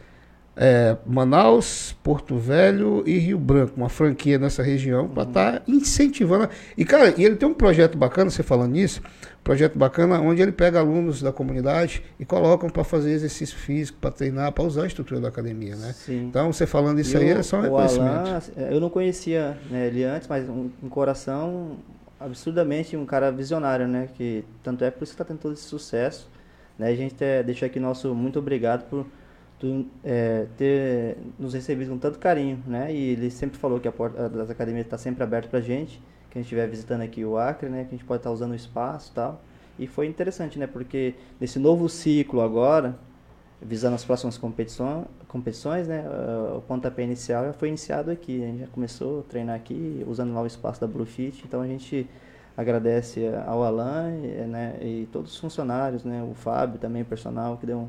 Manaus, Porto Velho e Rio Branco, uma franquia nessa região, para estar tá incentivando. E, cara, e ele tem um projeto bacana, você falando nisso, projeto bacana, onde ele pega alunos da comunidade e colocam para fazer exercício físico, para treinar, para usar a estrutura da academia, né? Sim. Então, você falando isso e aí, o, é só um reconhecimento. Alan, eu não conhecia né, ele antes, mas um, um, coração absurdamente, um cara visionário, né? Que, tanto é por isso que está tendo todo esse sucesso. Né? A gente até deixa aqui nosso muito obrigado por tu, é, ter nos recebido com tanto carinho, né? E ele sempre falou que a porta das academias está sempre aberta para gente, que a gente estiver visitando aqui o Acre, né? Que a gente pode estar usando o espaço, e tal. E foi interessante, né? Porque nesse novo ciclo agora, visando as próximas competições, competições, né? O pontapé inicial já foi iniciado aqui. A gente já começou a treinar aqui, usando lá o espaço da Bluefit. Então a gente agradece ao Alan, né? E todos os funcionários, né? O Fábio também, o personal, que deu um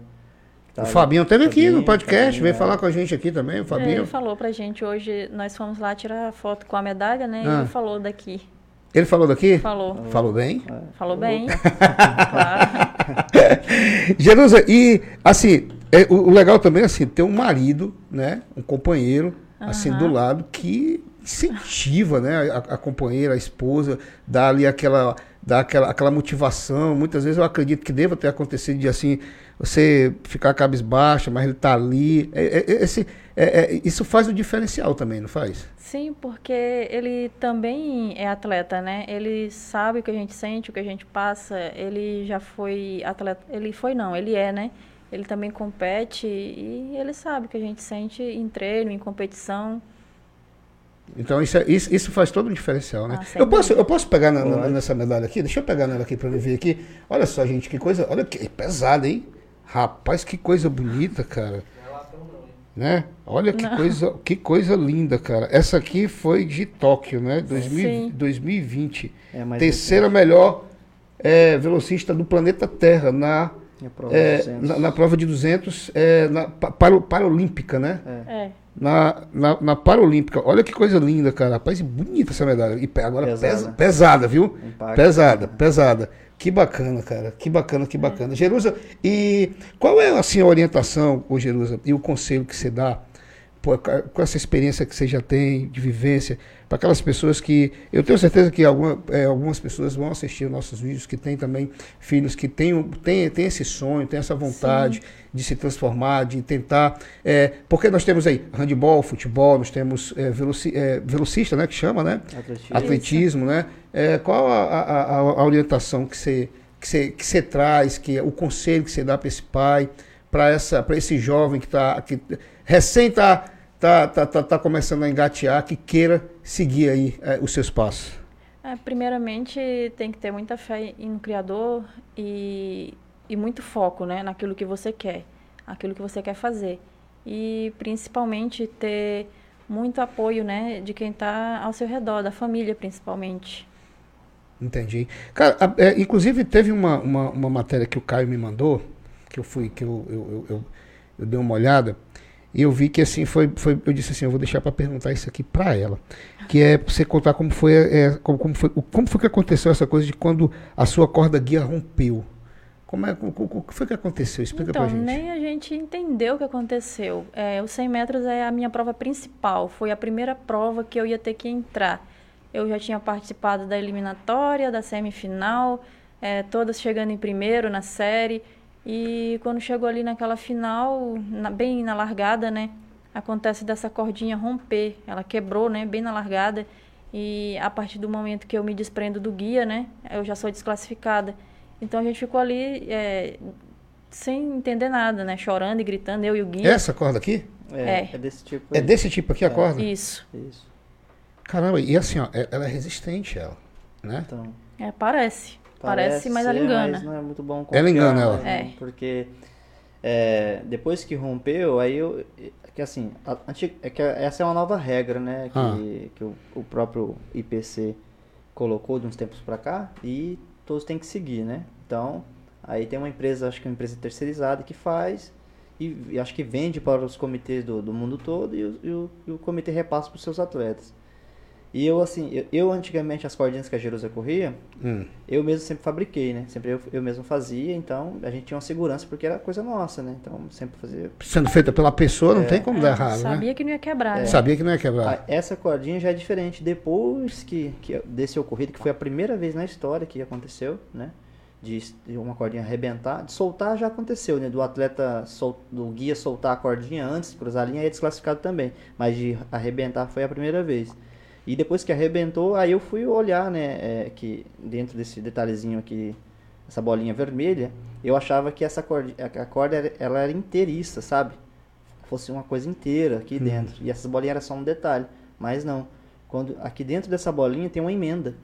Tá, o Fabinho teve aqui no podcast, veio é. falar com a gente aqui também, o Fabinho. Ele falou pra gente hoje, nós fomos lá tirar foto com a medalha, né? Ah. Ele falou daqui. Ele falou daqui? Falou. Falou bem? É. Falou bem. claro. Jerusa, e assim, é, o, o, legal também assim, ter um marido, né? Um companheiro, assim, do lado, que incentiva, né? A, a companheira, a esposa, dá ali aquela, dá aquela, aquela motivação. Muitas vezes eu acredito que deva ter acontecido de assim você ficar cabisbaixa, mas ele está ali. É, é, é, esse, é, é, isso faz o diferencial também, não faz? Sim, porque ele também é atleta, né? Ele sabe o que a gente sente, o que a gente passa. Ele já foi atleta. Ele foi, não, ele é, né? Ele também compete e ele sabe o que a gente sente em treino, em competição. Então isso, isso, isso, faz todo um diferencial, né? Ah, eu, posso, eu posso pegar na, na, nessa medalha aqui? Deixa eu pegar nela aqui para ver aqui. Olha só, gente, que coisa. Olha que pesada, hein? Rapaz, que coisa bonita, cara. Né? Olha que coisa, que coisa linda, cara. Essa aqui foi de Tóquio, né? 2000, 2020. É, Terceira melhor é, velocista do planeta Terra na prova, é, na, na, prova de 200 é, na para, Paralímpica, né? É. Na, na, na Paralímpica. Olha que coisa linda, cara. Rapaz, bonita essa medalha. E agora pesada, pesa, pesada viu? Impacto, pesada, pesada. Que bacana, cara. Que bacana, que bacana. Jerusa, e qual é assim, a orientação, o Jerusa, e o conselho que você dá com essa experiência que você já tem de vivência, para aquelas pessoas que. Eu tenho certeza que alguma, é, algumas pessoas vão assistir nossos vídeos que têm também filhos que têm, têm, têm esse sonho, têm essa vontade Sim. de se transformar, de tentar. É, porque nós temos aí handball, futebol, nós temos é, veloci, é, velocista, né? Que chama, né? Atletismo, Atletismo né? É, qual a, a, a, orientação que você, que, você, que você traz, que o conselho que você dá para esse pai, para esse jovem que, tá, que recém está tá, tá, tá, tá começando a engatear, que queira seguir aí é, os seus passos? É, primeiramente, tem que ter muita fé no Criador e, e muito foco né, naquilo que você quer, aquilo que você quer fazer. E principalmente ter muito apoio né, de quem está ao seu redor, da família principalmente. Entendi. Cara, é, inclusive teve uma, uma, uma, matéria que o Caio me mandou, que eu fui, que eu, eu, eu, eu, eu dei uma olhada, e eu vi que assim foi, foi eu disse assim, eu vou deixar para perguntar isso aqui para ela, que é você contar como foi, é, como, como foi, como foi que aconteceu essa coisa de quando a sua corda guia rompeu. Como é, o que foi que aconteceu? Explica então, pra gente. nem a gente entendeu o que aconteceu. É, os 100 metros é a minha prova principal. Foi a primeira prova que eu ia ter que entrar. Eu já tinha participado da eliminatória, da semifinal, é, todas chegando em primeiro na série. E quando chegou ali naquela final, na, bem na largada, né? Acontece dessa cordinha romper. Ela quebrou, né? Bem na largada. E a partir do momento que eu me desprendo do guia, né? Eu já sou desclassificada. Então a gente ficou ali é, sem entender nada, né? Chorando e gritando, eu e o guia. Essa corda aqui? É, é. é desse tipo. É desse tipo aqui a é. corda? Isso. Isso. Caramba, e assim, ó, ela é resistente, ela, né? Então. É, parece. Parece, mas ela engana. Mas não é muito bom Ela engana ela. Né? É. Porque é, depois que rompeu, aí eu. Que assim, a, é que essa é uma nova regra, né? Que, ah. que o, o, próprio IPC colocou de uns tempos para cá e todos têm que seguir, né? Então, aí tem uma empresa, acho que é uma empresa terceirizada que faz e, e acho que vende para os comitês do, do mundo todo e, o, e o, e o comitê repassa para os seus atletas. E eu, assim, eu, eu, antigamente, as cordinhas que a Jerusa corria, hum. eu mesmo sempre fabriquei, né? Sempre eu, eu mesmo fazia, então a gente tinha uma segurança porque era coisa nossa, né? Então sempre fazia. Sendo feita pela pessoa, não é. tem como dar errado, sabia né? Sabia que não ia quebrar, é. né? Sabia que não ia quebrar. Essa cordinha já é diferente. Depois que, que desse ocorrido, que foi a primeira vez na história que aconteceu, né? De, de uma cordinha arrebentar, de soltar já aconteceu, né? Do atleta, sol, do guia soltar a cordinha antes, cruzar a linha, é desclassificado também. Mas de arrebentar foi a primeira vez. E depois que arrebentou, aí eu fui olhar, né, é, que dentro desse detalhezinho aqui, essa bolinha vermelha, eu achava que essa corda, a corda ela era inteiriça, sabe? Fosse uma coisa inteira aqui hum. dentro. E essa bolinha era só um detalhe. Mas não. Quando aqui dentro dessa bolinha tem uma emenda.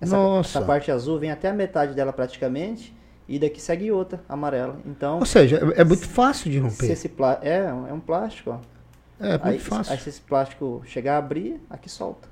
Essa, Nossa. essa parte azul vem até a metade dela praticamente e daqui segue outra amarela. Então, ou seja, é, é muito fácil de romper. Se esse é, é um plástico, ó. É, muito aí, fácil. Aí se esse plástico chegar a abrir, aqui solta.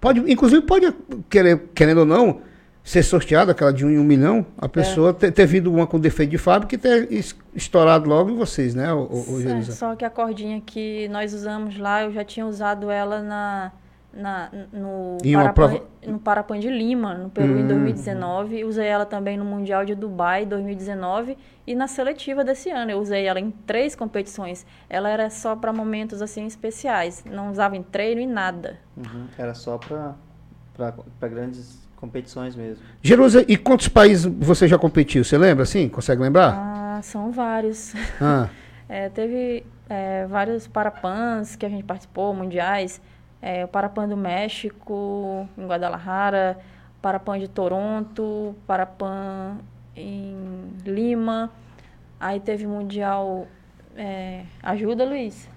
Pode, inclusive pode, querer, querendo ou não, ser sorteado aquela de um em um milhão, a pessoa é. ter, ter vindo uma com defeito de fábrica e ter estourado logo em vocês, né, o, o, é, Só que a cordinha que nós usamos lá, eu já tinha usado ela na na, no, Parapan, prova... no Parapan de Lima, no Peru, hum. em 2019. Usei ela também no Mundial de Dubai, 2019. E na seletiva desse ano. Eu usei ela em três competições. Ela era só para momentos assim especiais. Não usava em treino e nada. Uhum. Era só para grandes competições mesmo. Jerusa, e quantos países você já competiu? Você lembra, assim? Consegue lembrar? Ah, são vários. Ah. é, teve é, vários Parapans que a gente participou, mundiais é, o Parapan do México, em Guadalajara, Parapan de Toronto, Parapan em Lima. Aí teve Mundial. É, ajuda, Luiz.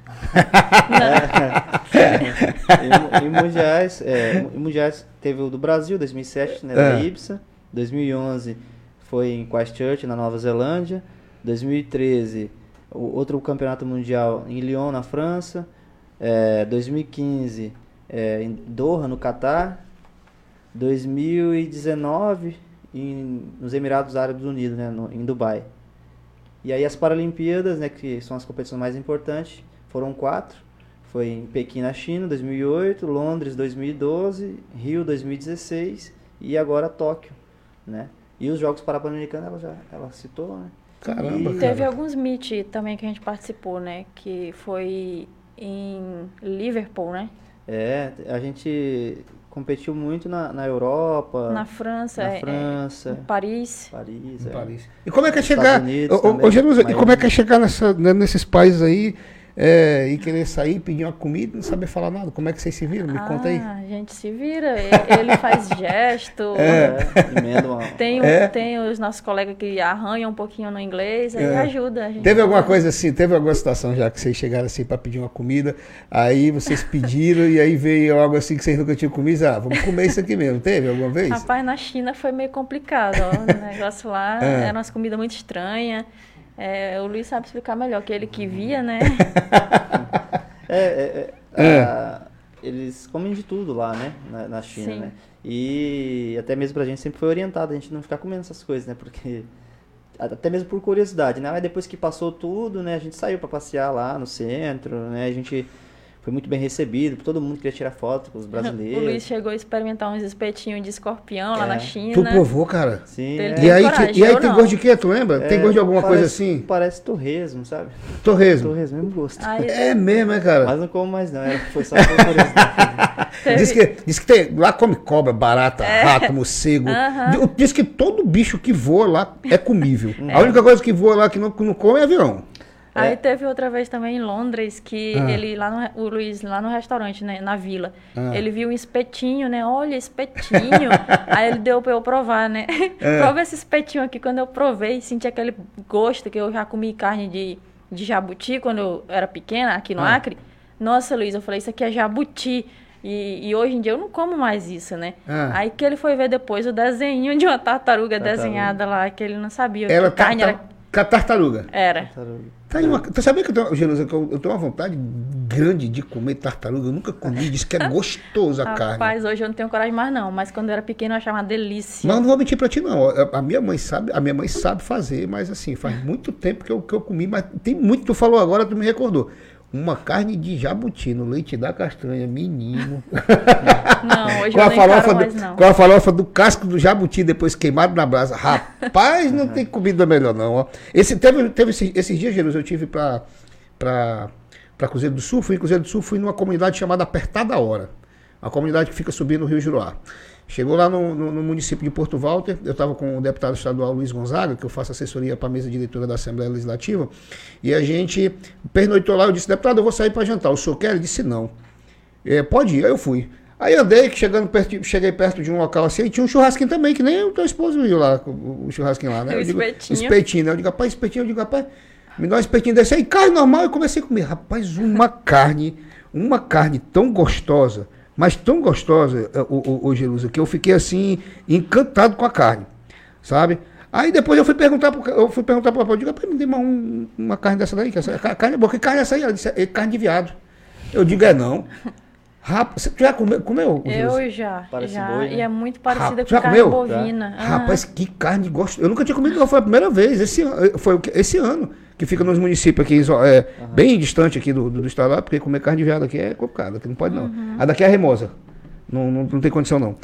é, em, em, mundiais, é, em mundiais teve o do Brasil, 2007, né, da é. Ibsa. 2011 foi em Christchurch, na Nova Zelândia. 2013, o outro campeonato mundial em Lyon, na França. É, 2015 é, em Doha, no Catar. 2019 em, nos Emirados Árabes Unidos, né, no, em Dubai. E aí as Paralimpíadas, né, que são as competições mais importantes, foram quatro. Foi em Pequim, na China, 2008, Londres, 2012, Rio, 2016 e agora Tóquio, né? E os Jogos Parapan-Americanos ela já ela citou, né? Caramba, e teve alguns meet também que a gente participou, né? Que foi em Liverpool, né? É, a gente competiu muito na, na Europa, Na França, na é- é, França, em Paris. Paris. Em é. Paris. E como é que é chegar. Ô, ô, também, ô, Jerusa, e como é que é chegar nessa, né, nesses países aí é, e querer sair, pedir uma comida e não saber falar nada? Como é que vocês se viram? Me conta aí. Ah, a gente se vira, ele faz gesto. É, Tem, É? tem os nossos colegas que arranham um pouquinho no inglês, aí É. ajuda. A gente Teve alguma coisa assim, teve alguma situação já que vocês chegaram assim para pedir uma comida, aí vocês pediram e aí veio algo assim que vocês nunca tinham comido, ah, vamos comer isso aqui mesmo. Teve alguma vez? Rapaz, na China foi meio complicado. ó. O negócio lá É. era umas comidas muito estranhas. É, o Luiz sabe explicar melhor, que ele que via, né? É, é, é, É. a- eles comem de tudo lá, né? Na, na China, Sim. né? E até mesmo pra gente sempre foi orientado a gente não ficar comendo essas coisas, né? Porque. Até mesmo por curiosidade, né? Mas depois que passou tudo, né? A gente saiu pra passear lá no centro, né? A gente foi muito bem recebido, todo mundo queria tirar foto com os O brasileiros. Luiz chegou a experimentar uns espetinhos de escorpião lá É. na Tu China. provou, cara? Sim, é. tem E aí, coragem, e aí tem não. gosto de quê, tu lembra? tem É, gosto de alguma coisa parece- assim? Parece torresmo, sabe? Torresmo. Torresmo, mesmo gosto. Aí É mesmo, é, cara? Mas não como mais não, era, foi só por Diz que, diz que tem, lá come cobra, barata, É. rato, morcego. Aham. Diz- Diz que todo bicho que voa lá é comível. A única coisa que voa lá que não, que não come é avião. Aí É. teve outra vez também em Londres que Ah. ele lá no, o Luiz lá no restaurante, né, na vila, Ah. ele viu um espetinho, né? Olha, espetinho. Aí ele deu pra eu provar, né? É. Prova esse espetinho aqui. Quando eu provei, senti aquele gosto que eu já comi carne de, de jabuti quando eu era pequena, aqui no Ah. Acre. Nossa, Luiz, eu falei, isso aqui é jabuti. E, e hoje em dia eu não como mais isso, né? Ah. Aí que ele foi ver depois o desenho de uma tartaruga, Tartaruga. desenhada lá, que ele não sabia Ela que carne era. Com a tartaruga. Era. Tá aí uma, tu sabia que eu tenho, Jerusa, que eu, tenho uma vontade grande de comer tartaruga? Eu nunca comi, diz que é gostoso a carne. Rapaz, hoje eu não tenho coragem mais não, mas quando eu era pequeno eu achava uma delícia. Mas eu não vou mentir pra ti, não. A- minha mãe sabe, a minha mãe sabe fazer, mas assim, faz muito tempo que eu, que eu comi, mas tem muito que tu falou agora, tu me recordou. Uma carne de jabuti no leite da castanha, menino. Não, hoje com, eu a farofa do, mais não. com a farofa do casco do jabuti depois queimado na brasa. Rapaz, não tem comida melhor não, ó. Esse, teve teve esse- esses dias, Jesus, eu tive pra, pra Cruzeiro do Sul, fui em Cruzeiro do Sul, fui numa comunidade chamada Apertada Hora. Uma comunidade que fica subindo no Rio Juruá. Chegou lá no, no- no município de Porto Walter, eu estava com o deputado estadual Luiz Gonzaga, que eu faço assessoria para a mesa diretora da Assembleia Legislativa, e a gente pernoitou lá, eu disse, deputado, eu vou sair para jantar, o senhor quer? Ele disse, não. É, pode ir, aí eu fui. Aí andei, que chegando perto, cheguei perto de um local assim, e tinha um churrasquinho também, que nem o teu esposo viu lá, o, o churrasquinho lá, né? Eu digo, espetinho. espetinho, né? Eu digo, rapaz, espetinho, eu digo, rapaz, me dá um espetinho desse aí, carne normal, eu comecei a comer. Rapaz, uma carne, uma carne tão gostosa, mas tão gostosa, eh, o, o, o Jerusa, que eu fiquei assim, encantado com a carne, sabe? Aí depois eu fui perguntar pro, eu fui perguntar pro papai, eu digo, me dê uma, um- uma carne dessa daí, que essa, ca- carne é boa, que carne é essa aí? Ela disse, é carne de viado. Eu digo, é não. Rapaz, você já comeu? comeu? Eu já, Parece já. boi, né? E é muito parecida Rapaz, com carne comeu? bovina. Ah, Rapaz, que carne gostosa. Eu nunca tinha comido, não. Foi a primeira vez. Esse, ano- foi o que- esse ano. Que fica nos municípios aqui, é, bem distante aqui do, do, do estado lá, porque comer carne de viado aqui é complicado, aqui não pode não. A daqui é a remosa. Não, não, não tem condição não.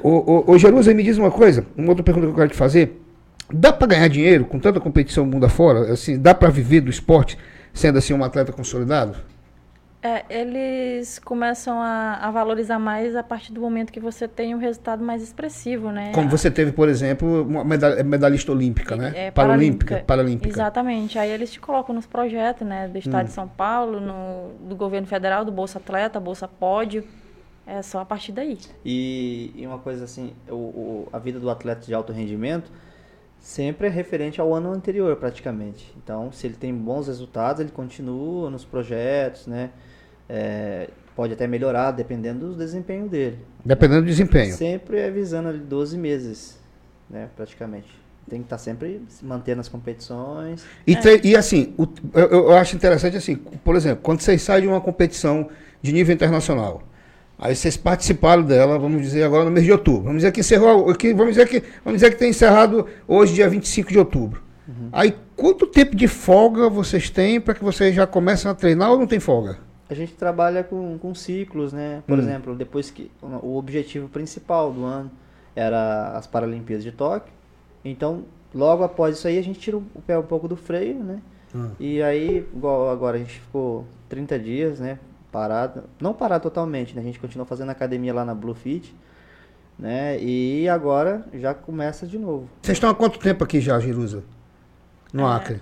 Ô, ô, ô Jerusa, me diz uma coisa, uma outra pergunta que eu quero te fazer. Dá para ganhar dinheiro com tanta competição mundo afora? Assim, dá para viver do esporte sendo assim um atleta consolidado? É, eles começam a, a valorizar mais a partir do momento que você tem um resultado mais expressivo, né? Como você teve, por exemplo, uma medalha- medalhista olímpica, né? É, Paralímpica. Paralímpica. Exatamente. Aí eles te colocam nos projetos, né? Do Estado Hum. de São Paulo, no, do governo federal, do Bolsa Atleta, Bolsa Pódio. É só a partir daí. E, e uma coisa assim, o, o- a vida do atleta de alto rendimento sempre é referente ao ano anterior, praticamente. Então, se ele tem bons resultados, ele continua nos projetos, né? É, pode até melhorar, dependendo do desempenho dele. Dependendo do desempenho. Sempre é visando ali 12 meses, né? Praticamente. Tem que estar sempre se mantendo nas competições. E, tre- e assim, o- eu, eu acho interessante assim, por exemplo, quando vocês saem de uma competição de nível internacional, aí vocês participaram dela, vamos dizer agora no mês de outubro. Vamos dizer que encerrou, que, vamos dizer que vamos dizer que tem encerrado hoje dia 25 de outubro. Aí quanto tempo de folga vocês têm para que vocês já comecem a treinar ou não tem folga? A gente trabalha com, com ciclos, né? Por Hum. exemplo, depois que o objetivo principal do ano era as Paralimpíadas de Tóquio. Então, logo após isso aí, a gente tira o pé um pouco do freio, né? Hum. E aí, igual agora a gente ficou 30 dias, né? Parado. Não parado totalmente, né? A gente continuou fazendo academia lá na Bluefit, né? E agora já começa de novo. Vocês estão há quanto tempo aqui já, Jerusa? No É. Acre?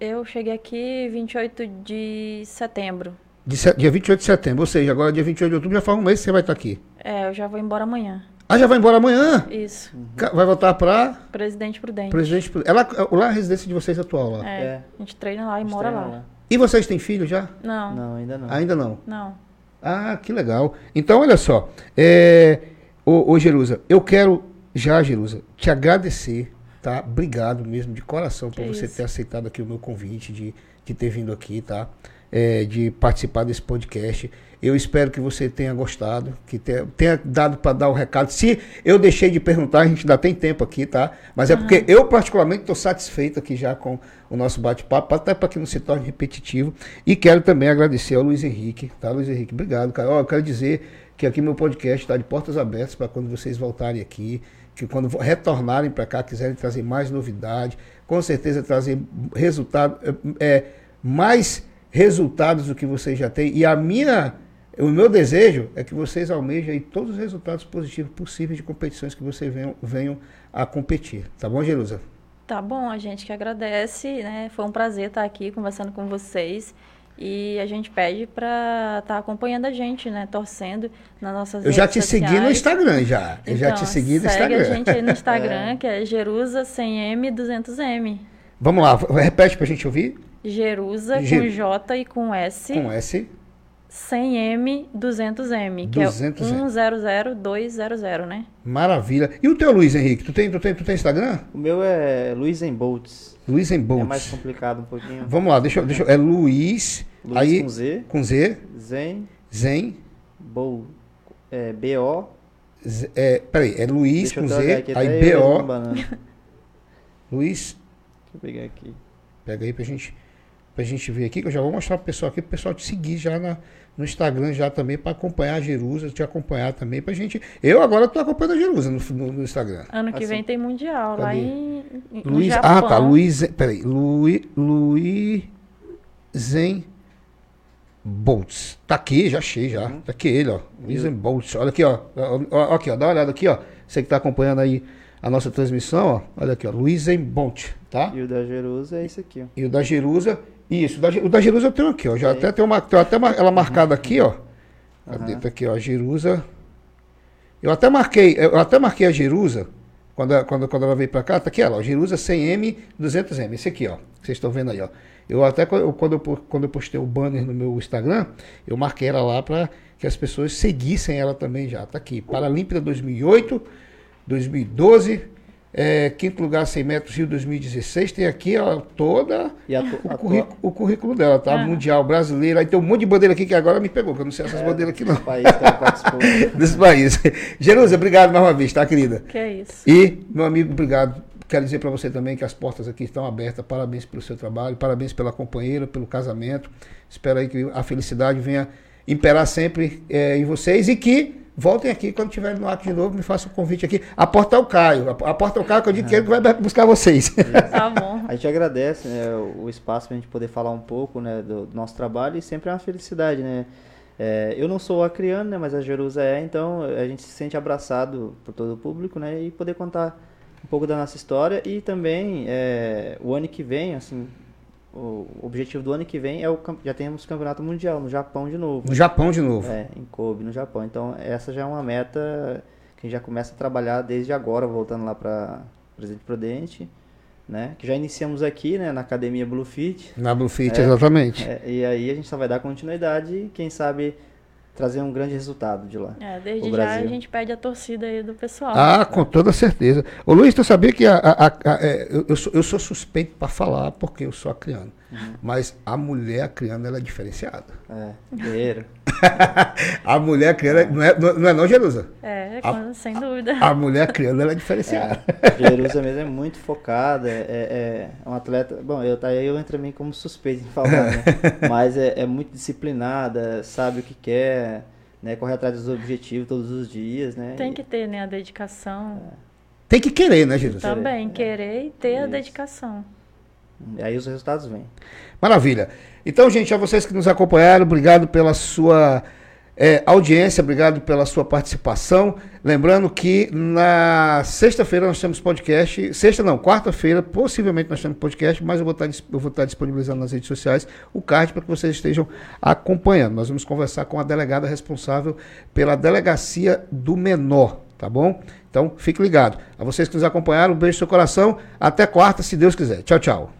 Eu cheguei aqui 28 de setembro. De se- dia 28 de setembro, ou seja, agora dia 28 de outubro já faz um mês que você vai estar aqui. É, eu já vou embora amanhã. Ah, já vai embora amanhã? Isso. Ca- Vai voltar para Presidente Prudente. Presidente. É lá, é lá a residência de vocês atual lá. É, É. a gente treina lá e mora treina lá. E vocês têm filho já? Não, não, Não, ainda não. Ainda não. não. Ah, que legal. Então, olha só. É, ô, ô, Jerusa, eu quero já, Jerusa, te agradecer, tá? Obrigado mesmo, de coração, por Que você isso. ter aceitado aqui o meu convite, de, de ter vindo aqui, tá? É, de participar desse podcast. Eu espero que você tenha gostado, que tenha, tenha dado para dar o recado. Se eu deixei de perguntar, a gente ainda tem tempo aqui, tá? Mas é porque eu, particularmente, estou satisfeito aqui já com o nosso bate-papo, até para que não se torne repetitivo. E quero também agradecer ao Luiz Henrique, tá, Luiz Henrique? Obrigado, cara. Ó, eu quero dizer que aqui meu podcast está de portas abertas para quando vocês voltarem aqui, que quando retornarem para cá, quiserem trazer mais novidade, com certeza trazer resultado, é, mais resultados do que vocês já têm. E a minha, o meu desejo é que vocês almejem todos os resultados positivos possíveis de competições que vocês venham, venham a competir. Tá bom, Jerusa? Tá bom, a gente que agradece, né? Foi um prazer estar aqui conversando com vocês. E a gente pede pra estar acompanhando a gente, né? Torcendo nas nossas Eu já redes te segui no sociais. Instagram já. Eu já Então, te segui no segue Instagram. a gente aí no Instagram, que é Jerusa 100M200M. Vamos lá, repete pra gente ouvir. Jerusa com J e com S, Com S. 100M200M, que 200M. é 100200, né? Maravilha. E o teu Luiz Henrique? Tu tem, tu tem, tu tem Instagram? O meu é Luiz em Boltz. Luiz É mais complicado um pouquinho. Vamos lá, deixa eu. Deixa eu é Luiz. Luiz aí com Z, com Z. Zen, Zen. Bol, é, B-O. É, peraí, é Luiz com Z. Aí B-O. banana. Deixa Luiz. eu pegar aqui. Pega aí pra gente, pra gente ver aqui, que eu já vou mostrar pro pessoal aqui, pro pessoal te seguir já na, no Instagram já também, pra acompanhar a Jerusa, te acompanhar também, pra gente. Eu agora tô acompanhando a Jerusa no, no, no Instagram. Ano que Assim. vem tem Mundial lá Cadê? em, em no Luiz. Japão. Ah, tá. Luiz. Peraí. Luiz. Luiz. Zen. Boltz. Tá aqui, já achei já. Uhum. Tá aqui ele, ó. Luiz Zen Boltz. Olha aqui, ó. Ó, ó, Aqui, ó. Dá uma olhada aqui, ó. Você que tá acompanhando aí a nossa transmissão, ó. Olha aqui, ó. Luiz Zen Boltz, tá? E o da Jerusa é esse aqui, ó. E o da Jerusa. Isso, o da, o da Jerusa eu tenho aqui, ó. Já Aí. até tenho uma, tenho até uma- ela marcada aqui, ó. Tá aqui, ó. Jerusa. Eu até marquei, eu até marquei a Jerusa quando, a- quando, quando ela veio pra cá. Tá aqui, ela, ó. Jerusa 100M, 200M. Esse aqui, ó. Vocês estão vendo aí, ó. Eu até quando eu, quando eu, po- quando eu postei o banner no meu Instagram, eu marquei ela lá para que as pessoas seguissem ela também já. Tá aqui. Paralímpia 2008, 2012, é, quinto lugar 100 metros Rio 2016. Tem aqui, ó, toda E a, o a currículo, o currículo dela, tá? Ah. Mundial, brasileiro. Aí tem um monte de bandeira aqui que agora me pegou, que eu não sei essas bandeiras aqui não. país que ela participou. Desse país. Jerusa, obrigado mais uma vez, tá, querida? Que é isso. E, meu amigo, obrigado. Quero dizer para você também que as portas aqui estão abertas. Parabéns pelo seu trabalho, parabéns pela companheira, pelo casamento. Espero aí que a felicidade venha imperar sempre eh, em vocês e que voltem aqui quando estiverem no ato de novo, me façam um convite aqui. A porta é o Caio. A porta é o Caio que eu digo que ele vai buscar vocês. Tá bom. A gente agradece né, o o espaço para a gente poder falar um pouco né, do, do nosso trabalho e sempre é uma felicidade, né? É, eu não sou acriano, né, mas a Jerusa é, então a gente se sente abraçado por todo o público, né, e poder contar um pouco da nossa história e também é, o ano que vem, assim, o objetivo do ano que vem é o já temos campeonato mundial no Japão de novo. No Japão de novo. É, em Kobe, no Japão. Então, essa já é uma meta que a gente já começa a trabalhar desde agora, voltando lá para Presidente Prudente, né? Que já iniciamos aqui, né, na Academia Bluefit. Na Bluefit, É. exatamente. É, e aí a gente só vai dar continuidade quem sabe, trazer um grande resultado de lá. É, desde O já a gente pede a torcida aí do pessoal. Ah, com toda certeza. Ô Luiz, tu sabia que a, a- a- a- é, eu, eu sou, eu sou suspeito para falar porque eu sou acriano. Mas a mulher acriana ela é diferenciada. É, guerreiro. A mulher acriana não é não, é não, Jerusa? É, A- com- sem dúvida. A mulher acriana ela é diferenciada. Jerusa mesmo é muito focada, é, é, é um atleta. Bom, eu, tá, eu entro também como suspeito em falar, né? Mas é, é muito disciplinada, sabe o que quer, né? Corre atrás dos objetivos todos os dias, né? Tem que ter, né, a dedicação. Tem que querer, né, Jerusa? Também, é. querer e ter a Isso. dedicação. E aí os resultados vêm. Maravilha. Então, gente, a vocês que nos acompanharam, obrigado pela sua é, audiência, obrigado pela sua participação. Lembrando que na sexta-feira nós temos podcast. Sexta não, quarta-feira, possivelmente nós temos podcast, mas eu vou, estar, eu vou estar disponibilizando nas redes sociais o card para que vocês estejam acompanhando. Nós vamos conversar com a delegada responsável pela delegacia do menor, tá bom? Então, fique ligado. A vocês que nos acompanharam, um beijo no seu coração. Até quarta, se Deus quiser. Tchau, tchau.